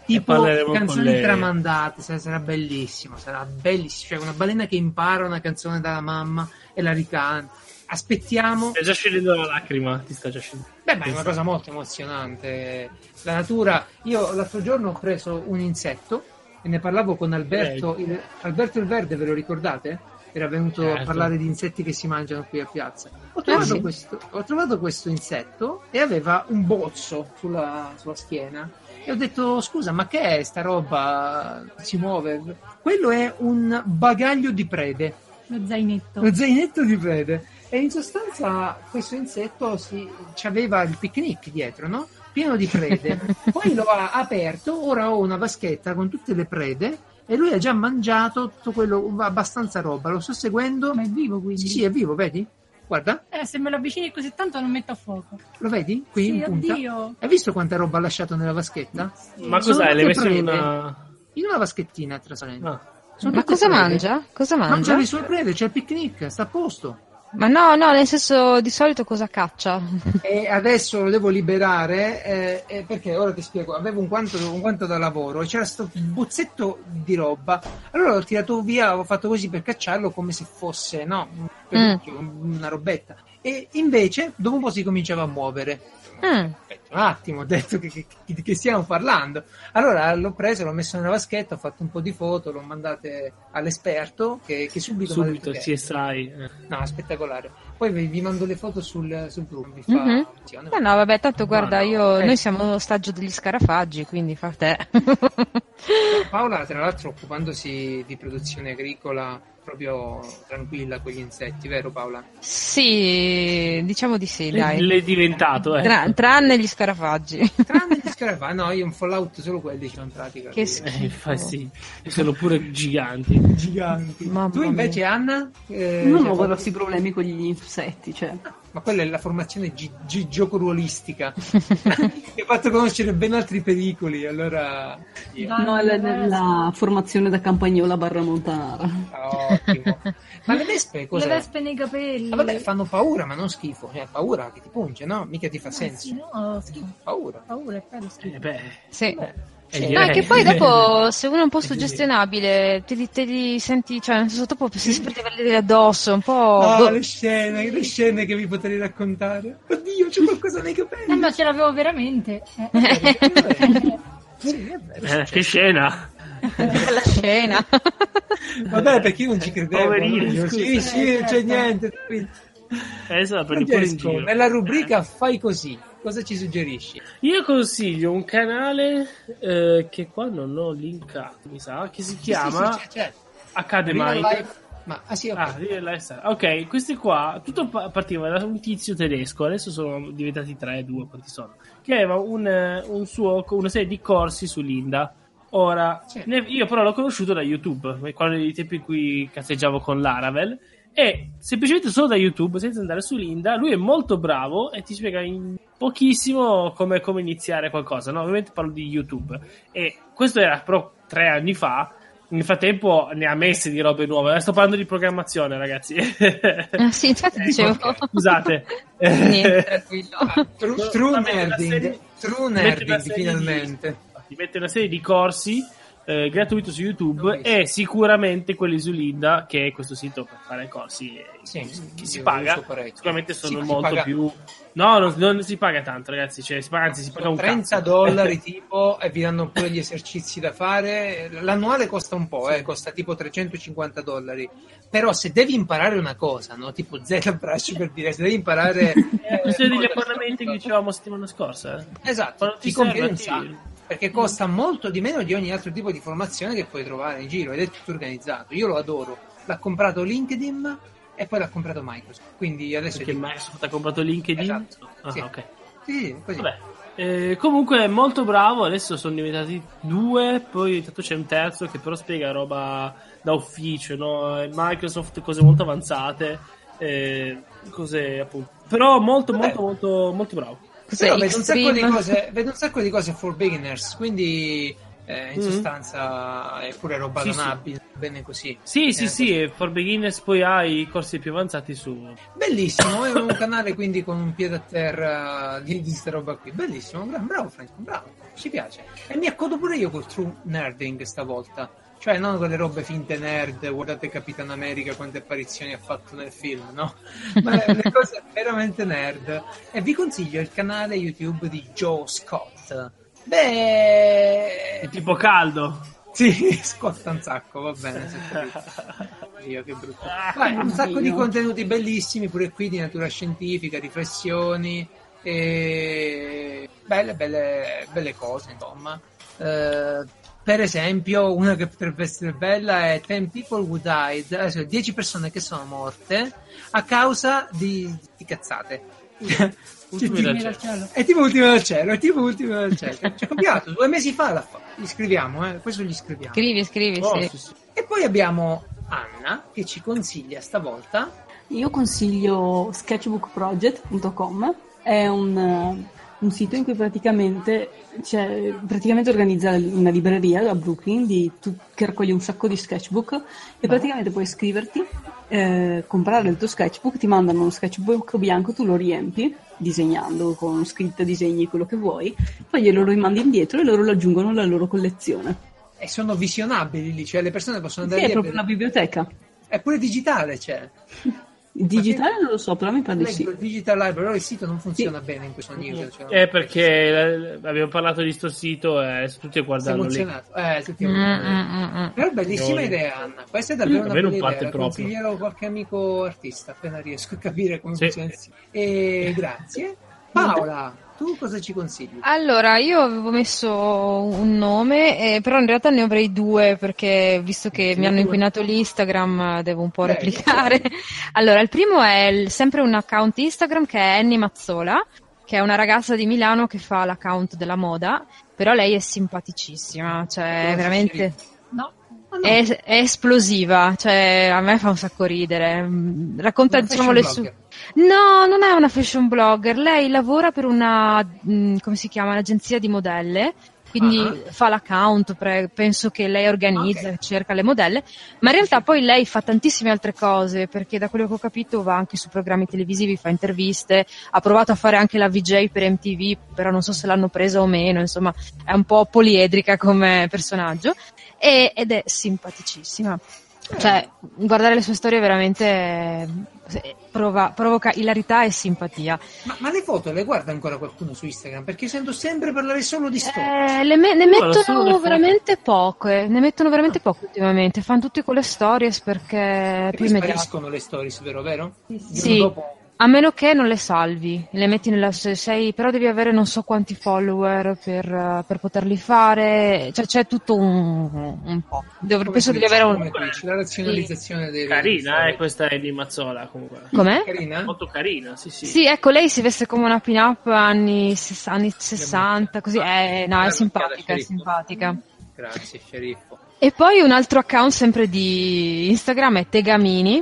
Tipo canzoni tramandate, sarà, sarà bellissimo, sarà bellissimo. Cioè, una balena che impara una canzone dalla mamma e la ricanta. Aspettiamo. Sta già scendendo la lacrima, ti sta già scendendo. Beh, ma è una cosa molto emozionante. La natura. Io l'altro giorno ho preso un insetto e ne parlavo con Alberto. il- Alberto il Verde, ve lo ricordate? Era venuto a Certo. parlare di insetti che si mangiano qui a piazza. Ho trovato, sì. questo, ho trovato questo insetto e aveva un bozzo sulla, sulla schiena. E ho detto: Scusa, ma che è sta roba? Si muove? Quello è un bagaglio di prede. Lo zainetto. Lo zainetto di prede. E in sostanza questo insetto si, aveva il picnic dietro, no? Pieno di prede. Poi lo ha aperto, ora ho una vaschetta con tutte le prede e lui ha già mangiato tutto quello, abbastanza roba. Lo sto seguendo. Ma è vivo quindi? Sì, sì, è vivo, vedi? Guarda. Eh, se me lo avvicini così tanto non metto a fuoco. Lo vedi? Qui sì, in punta. Oddio. Hai visto quanta roba ha lasciato nella vaschetta? Sì. Ma cos'hai? L'hai messo in una... In una vaschettina trasparente. Ah. Ma cosa prede. mangia? Cosa mangia? Mangia le sue prede, c'è il picnic, sta a posto. Ma no, no, nel senso di solito cosa caccia? E adesso lo devo liberare eh, eh, perché ora ti spiego. Avevo un quanto, un quanto da lavoro e c'era questo bozzetto di roba. Allora l'ho tirato via, ho fatto così per cacciarlo come se fosse no, un mm. una robetta. E invece dopo un po' si cominciava a muovere. Mm. Un attimo, ho detto che, che, che, che, stiamo parlando. Allora l'ho preso, l'ho messo nella vaschetta, ho fatto un po' di foto, l'ho mandate all'esperto che, subito, subito si estrai. No, spettacolare. Poi vi, vi, mando le foto sul, sul Bloom. Vi fa mm-hmm. no, no, vabbè, tanto guarda, no, io, eh. noi siamo ostaggio degli scarafaggi, quindi fa te. Paola, tra l'altro, occupandosi di produzione agricola proprio tranquilla con gli insetti, vero Paola? Sì, diciamo di sì, dai. L'è diventato, eh. Tra, tranne gli scarafaggi. Tranne gli scarafaggi, no, io in Fallout solo quelli c'ho in pratica. Che schifo. Eh, fa sì, sono pure giganti. giganti. Mamma tu invece mia. Anna? Eh, non ho grossi problemi con gli insetti, cioè ma quella è la formazione gi- gi- gioco-ruolistica che ha fatto conoscere ben altri pericoli. Allora, no, è la, la, formazione da campagnola barra montanara. Ottimo. Ma le vespe cos'è? Le vespe nei capelli. Ah, vabbè, fanno paura, ma non schifo. Cioè, paura che ti punge, no? Mica ti fa senso. Sì, no, schifo. Paura. Paura è bello schifo. Eh beh. Sì. Eh. Sì. No, è che poi dopo, se uno è un po' suggestionabile, te li, te li senti, cioè, nel senso, dopo si sperde vedere addosso, un po'. No, boh. le scene, le scene che vi potrei raccontare. Oddio, c'è qualcosa nei capelli. Eh, ma ce l'avevo veramente. sì, eh, che scena! La scena. Vabbè, perché io non ci credevo. Poverino, sì, sì, non c'è niente. Esatto, per Francesco, nella rubrica fai così cosa ci suggerisci? Io consiglio un canale eh, che qua non ho linkato, mi sa, che si chiama sì, sì, sì, Academite. Ma, ah, sì, okay. Ah, ok, questi qua, tutto partiva da un tizio tedesco, adesso sono diventati tre, due, quanti sono, che aveva un, un suo, una serie di corsi su Linda. Ora, ne, io però l'ho conosciuto da YouTube, quando i tempi in cui cazzeggiavo con Laravel, e semplicemente solo da YouTube, senza andare su Linda, lui è molto bravo e ti spiega in pochissimo come, come iniziare qualcosa. No? Ovviamente parlo di YouTube. E questo era però tre anni fa. Nel frattempo ne ha messe di robe nuove. Sto parlando di programmazione, ragazzi. Ah, sì, infatti dicevo. Scusate. Niente, tranquillo. True, true nerding. True nerding, finalmente. Ti mette una serie di corsi eh, gratuito su YouTube e sicuramente quelli su Linda, che è questo sito per fare corsi sì, che si paga. Sicuramente sono sì, molto più. No, non, non, si paga tanto, ragazzi. Cioè, si paga, anzi, si paga un 30 cazzo. dollari tipo e vi danno pure gli esercizi da fare. L'annuale costa un po', eh, costa tipo 350 dollari. Però se devi imparare una cosa, no? tipo ZBrush per dire, se devi imparare. È questione degli abbonamenti che dicevamo settimana scorsa. Eh. Esatto, ti, ti conviene un sacco perché costa molto di meno di ogni altro tipo di formazione che puoi trovare in giro ed è tutto organizzato. Io lo adoro. L'ha comprato LinkedIn e poi l'ha comprato Microsoft. Quindi adesso perché Microsoft ha comprato LinkedIn? Esatto. Ah, sì. ok. Sì, così. Vabbè. Eh, comunque è molto bravo, adesso sono diventati due, poi intanto c'è un terzo che però spiega roba da ufficio, no? Microsoft, cose molto avanzate, eh, cose appunto. Però molto, molto, molto, molto bravo. Però vedo un, sacco di cose, vedo un sacco di cose for beginners, quindi eh, in mm-hmm. sostanza è pure roba sì, donabile, sì. bene così. Sì, eh, sì, sì, for beginners poi hai i corsi più avanzati su... Bellissimo, è un canale quindi con un piede a terra di, di questa roba qui, bellissimo, bravo Franco, bravo, ci piace. E mi accodo pure io col true nerding stavolta. Cioè, non quelle robe finte nerd, guardate Capitan America quante apparizioni ha fatto nel film, no? Ma le cose veramente nerd. E vi consiglio il canale YouTube di Joe Scott. Beh... È tipo caldo. Sì, scotta un sacco, va bene. Dio, che brutto. Vai, un sacco di contenuti bellissimi, pure qui di natura scientifica, riflessioni, e... belle, belle, belle cose, insomma. Eh, Per esempio, una che potrebbe essere bella è 10 people who died, adesso 10 persone che sono morte a causa di, di cazzate. Ultimi Cioè, dal cielo. dal cielo. È tipo ultimo dal cielo, è tipo ultimo dal cielo. Ci ha copiato, due mesi fa l'ha fatto. Gli scriviamo, eh, questo gli scriviamo. Scrivi, scrivi, Oh, sì. sì, sì. E poi abbiamo Anna che ci consiglia stavolta Io consiglio sketchbookproject.com, è un, eh, un sito in cui praticamente, c'è, praticamente organizza una libreria a Brooklyn di, tu- che raccoglie un sacco di sketchbook e praticamente puoi iscriverti, eh, comprare il tuo sketchbook, ti mandano uno sketchbook bianco, tu lo riempi disegnando con scritte, disegni, quello che vuoi, poi glielo rimandi indietro e loro lo aggiungono alla loro collezione. e sono visionabili lì, cioè le persone possono Sì, andare è lì. proprio e una biblioteca. È pure digitale, c'è. Il digitale non lo so, però mi pare di sì. Il Digital Library, però il sito non funziona bene in questo news. Cioè, Eh, perché eh, abbiamo parlato di sto sito e sono tutti a si è guardarlo lì. Eh, tutti Mm, mm, mm, mm. Però è bellissima idea, Anna. Questa è davvero A una bella parte idea. Proprio. Consiglierò qualche amico artista appena riesco a capire come Sì. funziona. E grazie. Paola, tu cosa ci consigli? Allora, io avevo messo un nome, eh, però in realtà ne avrei due perché visto che Sì, mi hanno due. inquinato l'Instagram eh, devo un po' Beh, replicare. Allora, il primo è il- sempre un account Instagram che è Annie Mazzola, che è una ragazza di Milano che fa l'account della moda, però lei è simpaticissima, cioè veramente... Sherry? No, Ah, no. È, è esplosiva, cioè a me fa un sacco ridere. Racconta diciamo le sue. No, non è una fashion blogger, lei lavora per una, mm, come si chiama, un'agenzia di modelle, quindi Ah. fa l'account, pre- penso che lei organizza, Ok. cerca le modelle, ma in realtà poi lei fa tantissime altre cose, perché da quello che ho capito va anche su programmi televisivi, fa interviste, ha provato a fare anche la VJ per MTV, però non so se l'hanno presa o meno, insomma è un po' poliedrica come personaggio e- ed è simpaticissima. Cioè, guardare le sue storie veramente eh, prova- provoca ilarità e simpatia. Ma, ma le foto le guarda ancora qualcuno su Instagram? Perché io sento sempre parlare solo di storie. Eh, le me- ne mettono foto. veramente poche, ne mettono veramente poche ultimamente, fanno tutte con le stories perché E più poi spariscono le stories, vero, vero? Sì, Dopo- a meno che non le salvi, le metti nella se sei, però devi avere non so quanti follower per, per poterli fare, cioè c'è tutto un, un po'. Dov- penso devi avere un... Twitch, la razionalizzazione dei Carina, eh, questa è di Mazzola comunque. Com'è? Carina? Molto carina, sì, sì. Sì, ecco, lei si veste come una pin-up anni, ses- anni 60, così, eh, no, è simpatica, è simpatica. Grazie, sceriffo. E poi un altro account sempre di Instagram è Tegamini,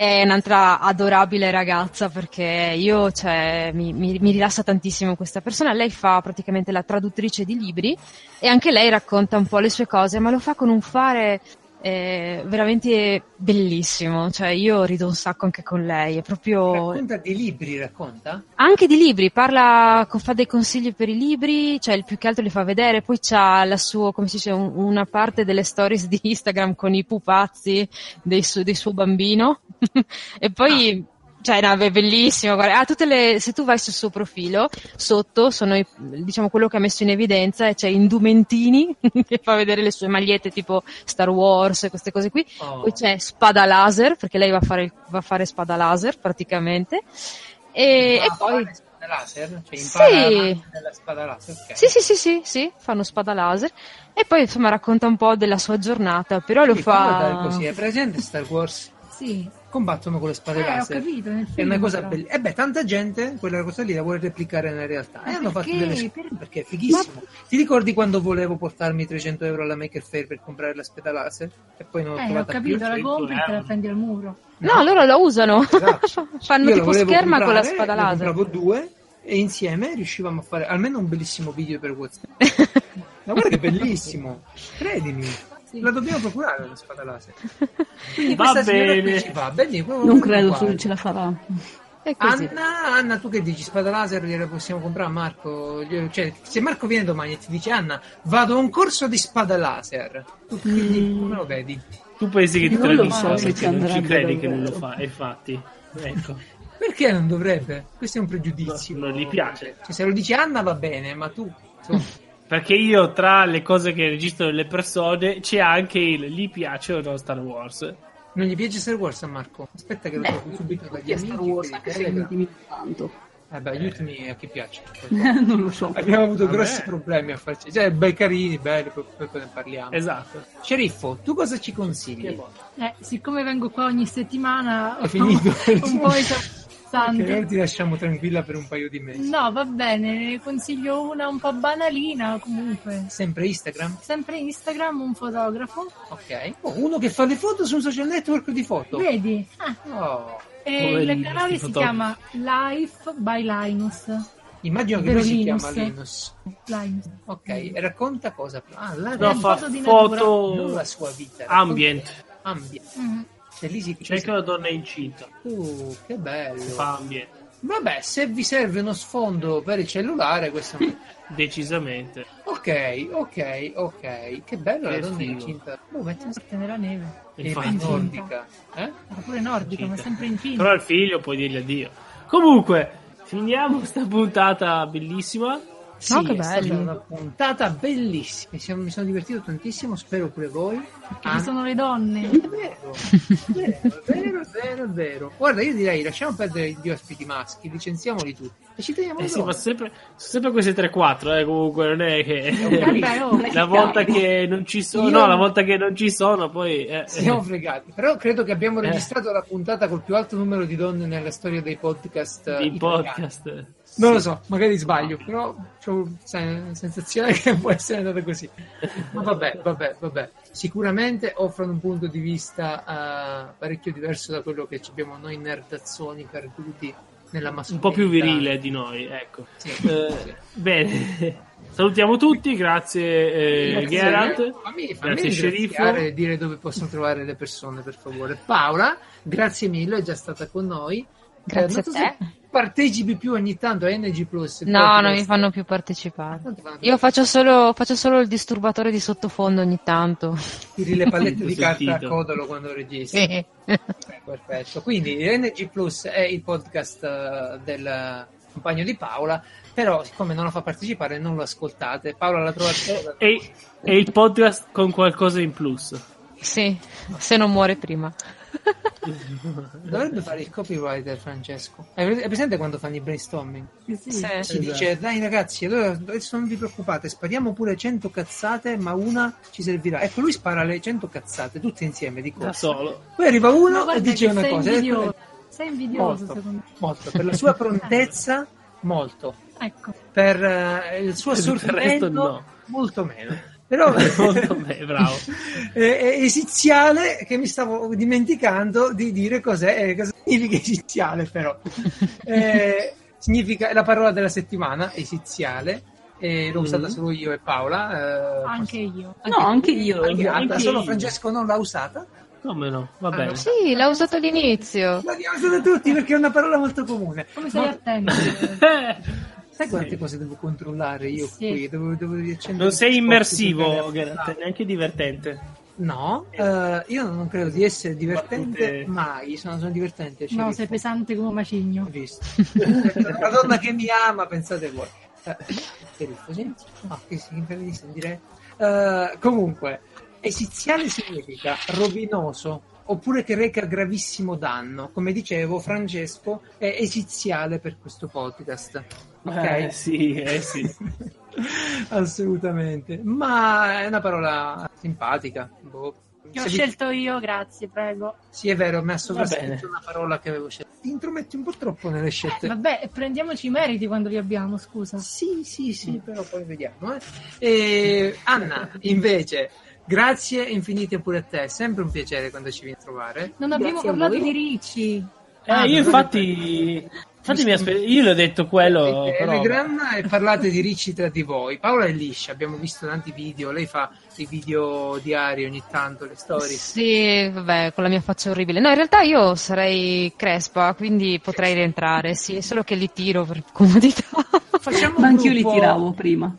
è un'altra adorabile ragazza perché io, cioè, mi, mi- mi rilassa tantissimo questa persona. Lei fa praticamente la traduttrice di libri e anche lei racconta un po' le sue cose, ma lo fa con un fare eh, veramente bellissimo. Cioè, io rido un sacco anche con lei, è proprio Racconta di libri, racconta? anche di libri, parla, fa dei consigli per i libri, cioè il più che altro li fa vedere, poi c'ha la sua, come si dice, un- una parte delle stories di Instagram con i pupazzi dei su- del suo bambino e poi, cioè no, è bellissimo, guarda, tutte le, se tu vai sul suo profilo, sotto sono i- diciamo quello che ha messo in evidenza e c'è Indumentini che fa vedere le sue magliette tipo Star Wars e queste cose qui, Oh. poi c'è Spada Laser, perché lei va a fare, va a fare Spada Laser praticamente. E, e poi laser? Cioè Sì. spada laser? ok. sì, sì, sì, sì, sì, fanno Spada Laser. E poi insomma racconta un po' della sua giornata, però lo Sì, fammi fa. così, è presente Star Wars? Sì, Combattono con le spade eh, ho laser. capito. È una cosa però. bella. E beh, tanta gente quella cosa lì la vuole replicare nella realtà. E Ma hanno fatto delle Per- perché è fighissimo. Ti ricordi quando volevo portarmi 300 euro alla Maker Fair per comprare la spada laser? E poi non ho Eh, ho trovata capito, più? la compri e te la prendi al muro. No, loro la usano. Esatto. Fanno Io la tipo scherma con la comprare, spada ne laser. compravo due e insieme riuscivamo a fare almeno un bellissimo video per WhatsApp. Ma guarda che bellissimo, credimi. Sì. La dobbiamo procurare la spada laser. Quindi Va questa signora qui bene. ci fa. Bene, Non credo su- ce la farà. Anna, Anna, tu che dici? Spada laser gliela possiamo comprare a Marco? Cioè, se Marco viene domani e ti dice Anna, vado a un corso di spada laser, tu quindi Mm. come lo vedi? Tu pensi che ti Non lo tradisca so se perché ci non ci credi che non lo fa, infatti. Ecco. Perché non dovrebbe? Questo è un pregiudizio. No, non gli piace. Cioè, se lo dice Anna va bene, ma tu... insomma, Perché io tra le cose che registro delle persone c'è anche il gli piace o no Star Wars. non gli piace Star Wars a Marco? Aspetta che lo trovo subito dagli amici. Star Wars, per anche se mi intimido tanto. Eh beh, gli ultimi a chi piace. non lo so. Abbiamo avuto Vabbè. grossi problemi a farci. Cioè, bei carini, belli, poi, poi poi ne parliamo. Esatto. Sceriffo, tu cosa ci consigli? Eh, siccome vengo qua ogni settimana, È finito. un po' Ok, esausante. ora ti lasciamo tranquilla per un paio di mesi. No, va bene, ne consiglio una un po' banalina comunque. Sempre Instagram? Sempre Instagram, un fotografo. Ok. Oh, uno che fa le foto su un social network di foto. Vedi? Ah, Oh. e il canale si fotografi. chiama Life by Linus. Immagino che lui si chiama Linus. Linus. Ok, e racconta cosa. Ah, la No, fa foto non foto la sua vita. ambient. Ambient. Mm. E lì si Cerca una donna incinta. Uh, che bello. Fa ambient. Vabbè, se vi serve uno sfondo per il cellulare, questo è un- Decisamente. Ok, ok, ok. Che bello la Che donna figo. incinta. Oh, metti una Morte nella neve. Infatti. ma nordica. Eh? Era pure nordica, ma Incinta. sempre incinta. Però al figlio puoi dirgli addio. Comunque, finiamo sta puntata bellissima. Sì, No, che è stata belli. una puntata bellissima. Mi sono, mi sono divertito tantissimo, spero pure voi. Che ci sono le donne. È vero, è vero, è vero, è vero, è vero. Guarda, io direi lasciamo perdere gli ospiti maschi, licenziamoli tutti e ci teniamo Eh sì, ma sempre, sempre queste 3-4, eh, comunque non è che... Vabbè, oh, la volta che non ci sono, Io- no, la volta che non ci sono, poi... eh, Siamo fregati, però credo che abbiamo Eh. registrato la puntata col più alto numero di donne nella storia dei podcast. eh, italiani. podcast. Non lo so, magari sbaglio, però ho la sensazione che può essere andata così. Ma vabbè, vabbè, vabbè. Sicuramente offrono un punto di vista eh, parecchio diverso da quello che abbiamo noi nerdazzoni perduti nella Un mascolinità. po' più virile di noi, ecco. Sì, Eh, sì. Bene, salutiamo tutti, grazie, eh, Grazie, Geralt, fammi, fammi grazie sceriffo. e dire dove possono trovare le persone, per favore. Paola, grazie mille, è già stata con noi. Grazie Eh, non so a te. se partecipi più ogni tanto a NG Plus. No, non mi fanno più partecipare. Io faccio solo, faccio solo il disturbatore di sottofondo ogni tanto. Tiri le pallette di carta a codolo quando registri. Sì. Eh, Perfetto. Quindi NG Plus è il podcast eh, del compagno di Paola, però siccome non lo fa partecipare non lo ascoltate. Paola la trovate E, e il podcast con qualcosa in plus. Sì, se non muore prima. Dovrebbe fare il copywriter Francesco. È presente quando fanno i brainstorming? Sì. Si Esatto. dice, dai ragazzi, allora adesso non vi preoccupate, spariamo pure 100 cazzate, ma una ci servirà. Ecco, lui spara le 100 cazzate tutte insieme di Da corsa. solo. Poi arriva uno e dice una sei cosa. invidioso. Sei invidioso, Molto. secondo me. molto, per la sua prontezza, molto. Ecco. Per eh, il suo resto no. molto meno. Però Molto bene, bravo. è, è esiziale che mi stavo dimenticando di dire cos'è, eh, cosa significa esiziale però. Eh, significa è la parola della settimana, esiziale, e l'ho usata Mhm. solo io e Paola. eh, Anche io. No, anche io. anche Anna, anche solo io. Francesco non l'ha usata. Come no? Va bene. Sì, l'ha usato all'inizio. L'abbiamo usata tutti perché è una parola molto comune. Come sei Ma- attento? Sai Sì. quante cose devo controllare io Sì. qui? Devo, devo Non sei immersivo, vedere- neanche divertente. No, eh, io non credo di essere divertente Battute- mai. Sono, sono divertente. No, sceriffo. sei pesante come un macigno. Ho visto. Una donna che mi ama, pensate voi. Eh, sceriffo, sì? No, che si di sentire. Eh, comunque, esiziale significa rovinoso oppure che reca gravissimo danno. Come dicevo, Francesco è esiziale per questo podcast. Ok? Eh, sì, eh sì. Assolutamente. Ma è una parola simpatica. Boh. Che ho Se vi- scelto io, grazie, prego. Sì, è vero, mi ha bene. sovrascritto una parola che avevo scelto. Ti intrometti un po' troppo nelle scelte. Vabbè, prendiamoci i meriti quando li abbiamo, scusa. Sì, sì, sì, però poi vediamo. Eh. E, Anna, invece, grazie infinite pure a te. È sempre un piacere quando ci vieni a trovare. Non abbiamo Grazie parlato di Ricci. Eh, Ah, io infatti, infatti mi aspe- io le ho detto quello, Avete però... Telegram e parlate di ricci tra di voi. Paola è liscia, abbiamo visto tanti video. Lei fa dei video diari ogni tanto, le storie. Sì, vabbè, con la mia faccia orribile. No, in realtà io sarei crespa, quindi potrei rientrare, sì, solo che li tiro per comodità. Facciamo Ma anch'io li tiravo prima.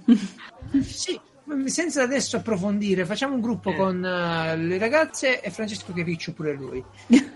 Sì, senza adesso approfondire, facciamo un gruppo con eh, le ragazze e Francesco che riccio pure lui.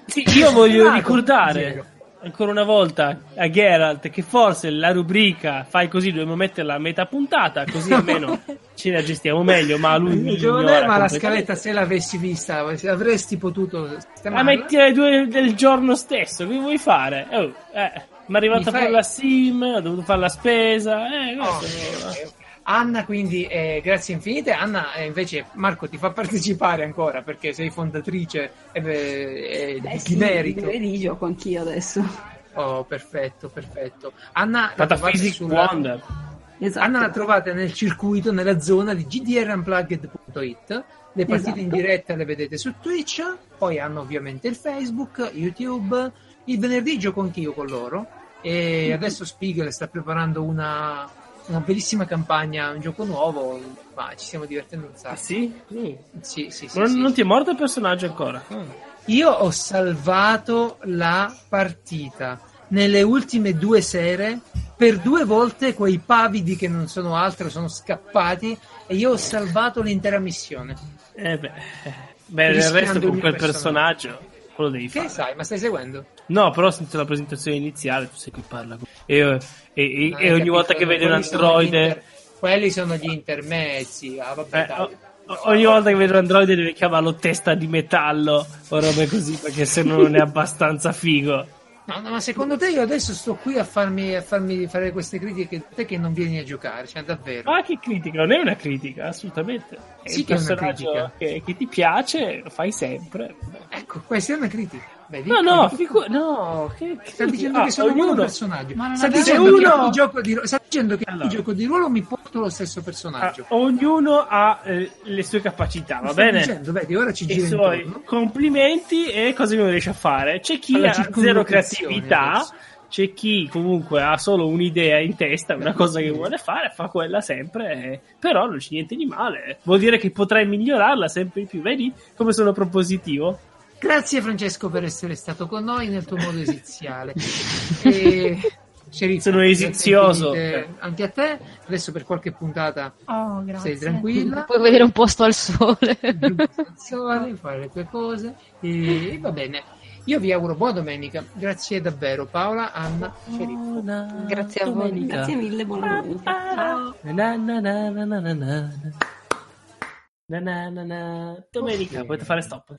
Sì, io voglio Zero. ricordare ancora una volta a Geralt che forse la rubrica fai così dobbiamo metterla a metà puntata così almeno ce la gestiamo meglio ma lui Ragione, ignora ma la scaletta se l'avessi vista avresti potuto la metti alle due del giorno stesso che vuoi fare? Oh, eh. Mi è arrivato Mi a fare fai- la sim, ho dovuto fare la spesa. Eh, Oh, questo-. Anna, quindi eh, grazie infinite. Anna, eh, invece, Marco ti fa partecipare ancora perché sei fondatrice e, e Eh di sì, merito. di gioco anch'io adesso. Oh, perfetto, perfetto. Anna trovate Metaphysic sulla- Wonder. Esatto. Anna la trovate nel circuito, nella zona di gdrunplugged.it. Le partite in Esatto. diretta le vedete su Twitch, poi hanno ovviamente il Facebook, YouTube. Il venerdì gioco anch'io con loro e adesso Spiegel sta preparando una, una bellissima campagna, un gioco nuovo, ma ci stiamo divertendo un Ah, sacco. sì? Mm. Sì, sì, sì, non, sì. non ti è morto il personaggio ancora? Mm. Io ho salvato la partita nelle ultime due sere. Per due volte quei pavidi che non sono altro sono scappati e io ho salvato l'intera missione. Eh beh, beh Rischiando resto il con quel personaggio. personaggio quello devi Che fare. sai, ma stai seguendo? No, però ho sentito la presentazione iniziale, tu sei qui parla. E, e- e- Non e ogni volta che vedi un androide, inter- Quelli sono gli intermezzi. Ah, vabbè, eh, o- ogni volta che vedo un androide devi chiamarlo testa di metallo o robe così, perché se no non è abbastanza figo. No, no, ma secondo te io adesso sto qui a farmi, a farmi fare queste critiche? Te che non vieni a giocare, cioè davvero. Ma che critica? Non è una critica, assolutamente. È Sì che è una critica. che, che ti piace, lo fai sempre. Ecco, questa è una critica. Vedi? No, no, figu- no, che, che Sta dicendo ah, che sono un ognuno, personaggio. Ma non Sta dicendo, uno- ogni gioco di ru- sta dicendo che Allora. gioco di ruolo mi porto lo stesso ah, personaggio. ognuno ha eh, le sue capacità, va Sta bene? dicendo, vedi, ora ci i gira suoi intorno. complimenti e cosa non riesce a fare. C'è chi Alla ha zero creatività, adesso. c'è chi comunque ha solo un'idea in testa, una cosa che vuole fare, fa quella sempre, eh, però non c'è niente di male. Vuol dire che potrai migliorarla sempre di più. Vedi come sono propositivo? Grazie Francesco per essere stato con noi nel tuo modo esiziale. e... Sono esizioso. Anche a te. Adesso per qualche puntata Oh, stai tranquilla. Puoi vedere un posto al sole. Sole, fare le tue cose e va bene. Io vi auguro buona domenica. Grazie davvero Paola, Anna, Sceriffa. Grazie a voi. Grazie mille, buona domenica. Ciao. Na na na na na na na. Na na na na. Domenica, potete fare stop.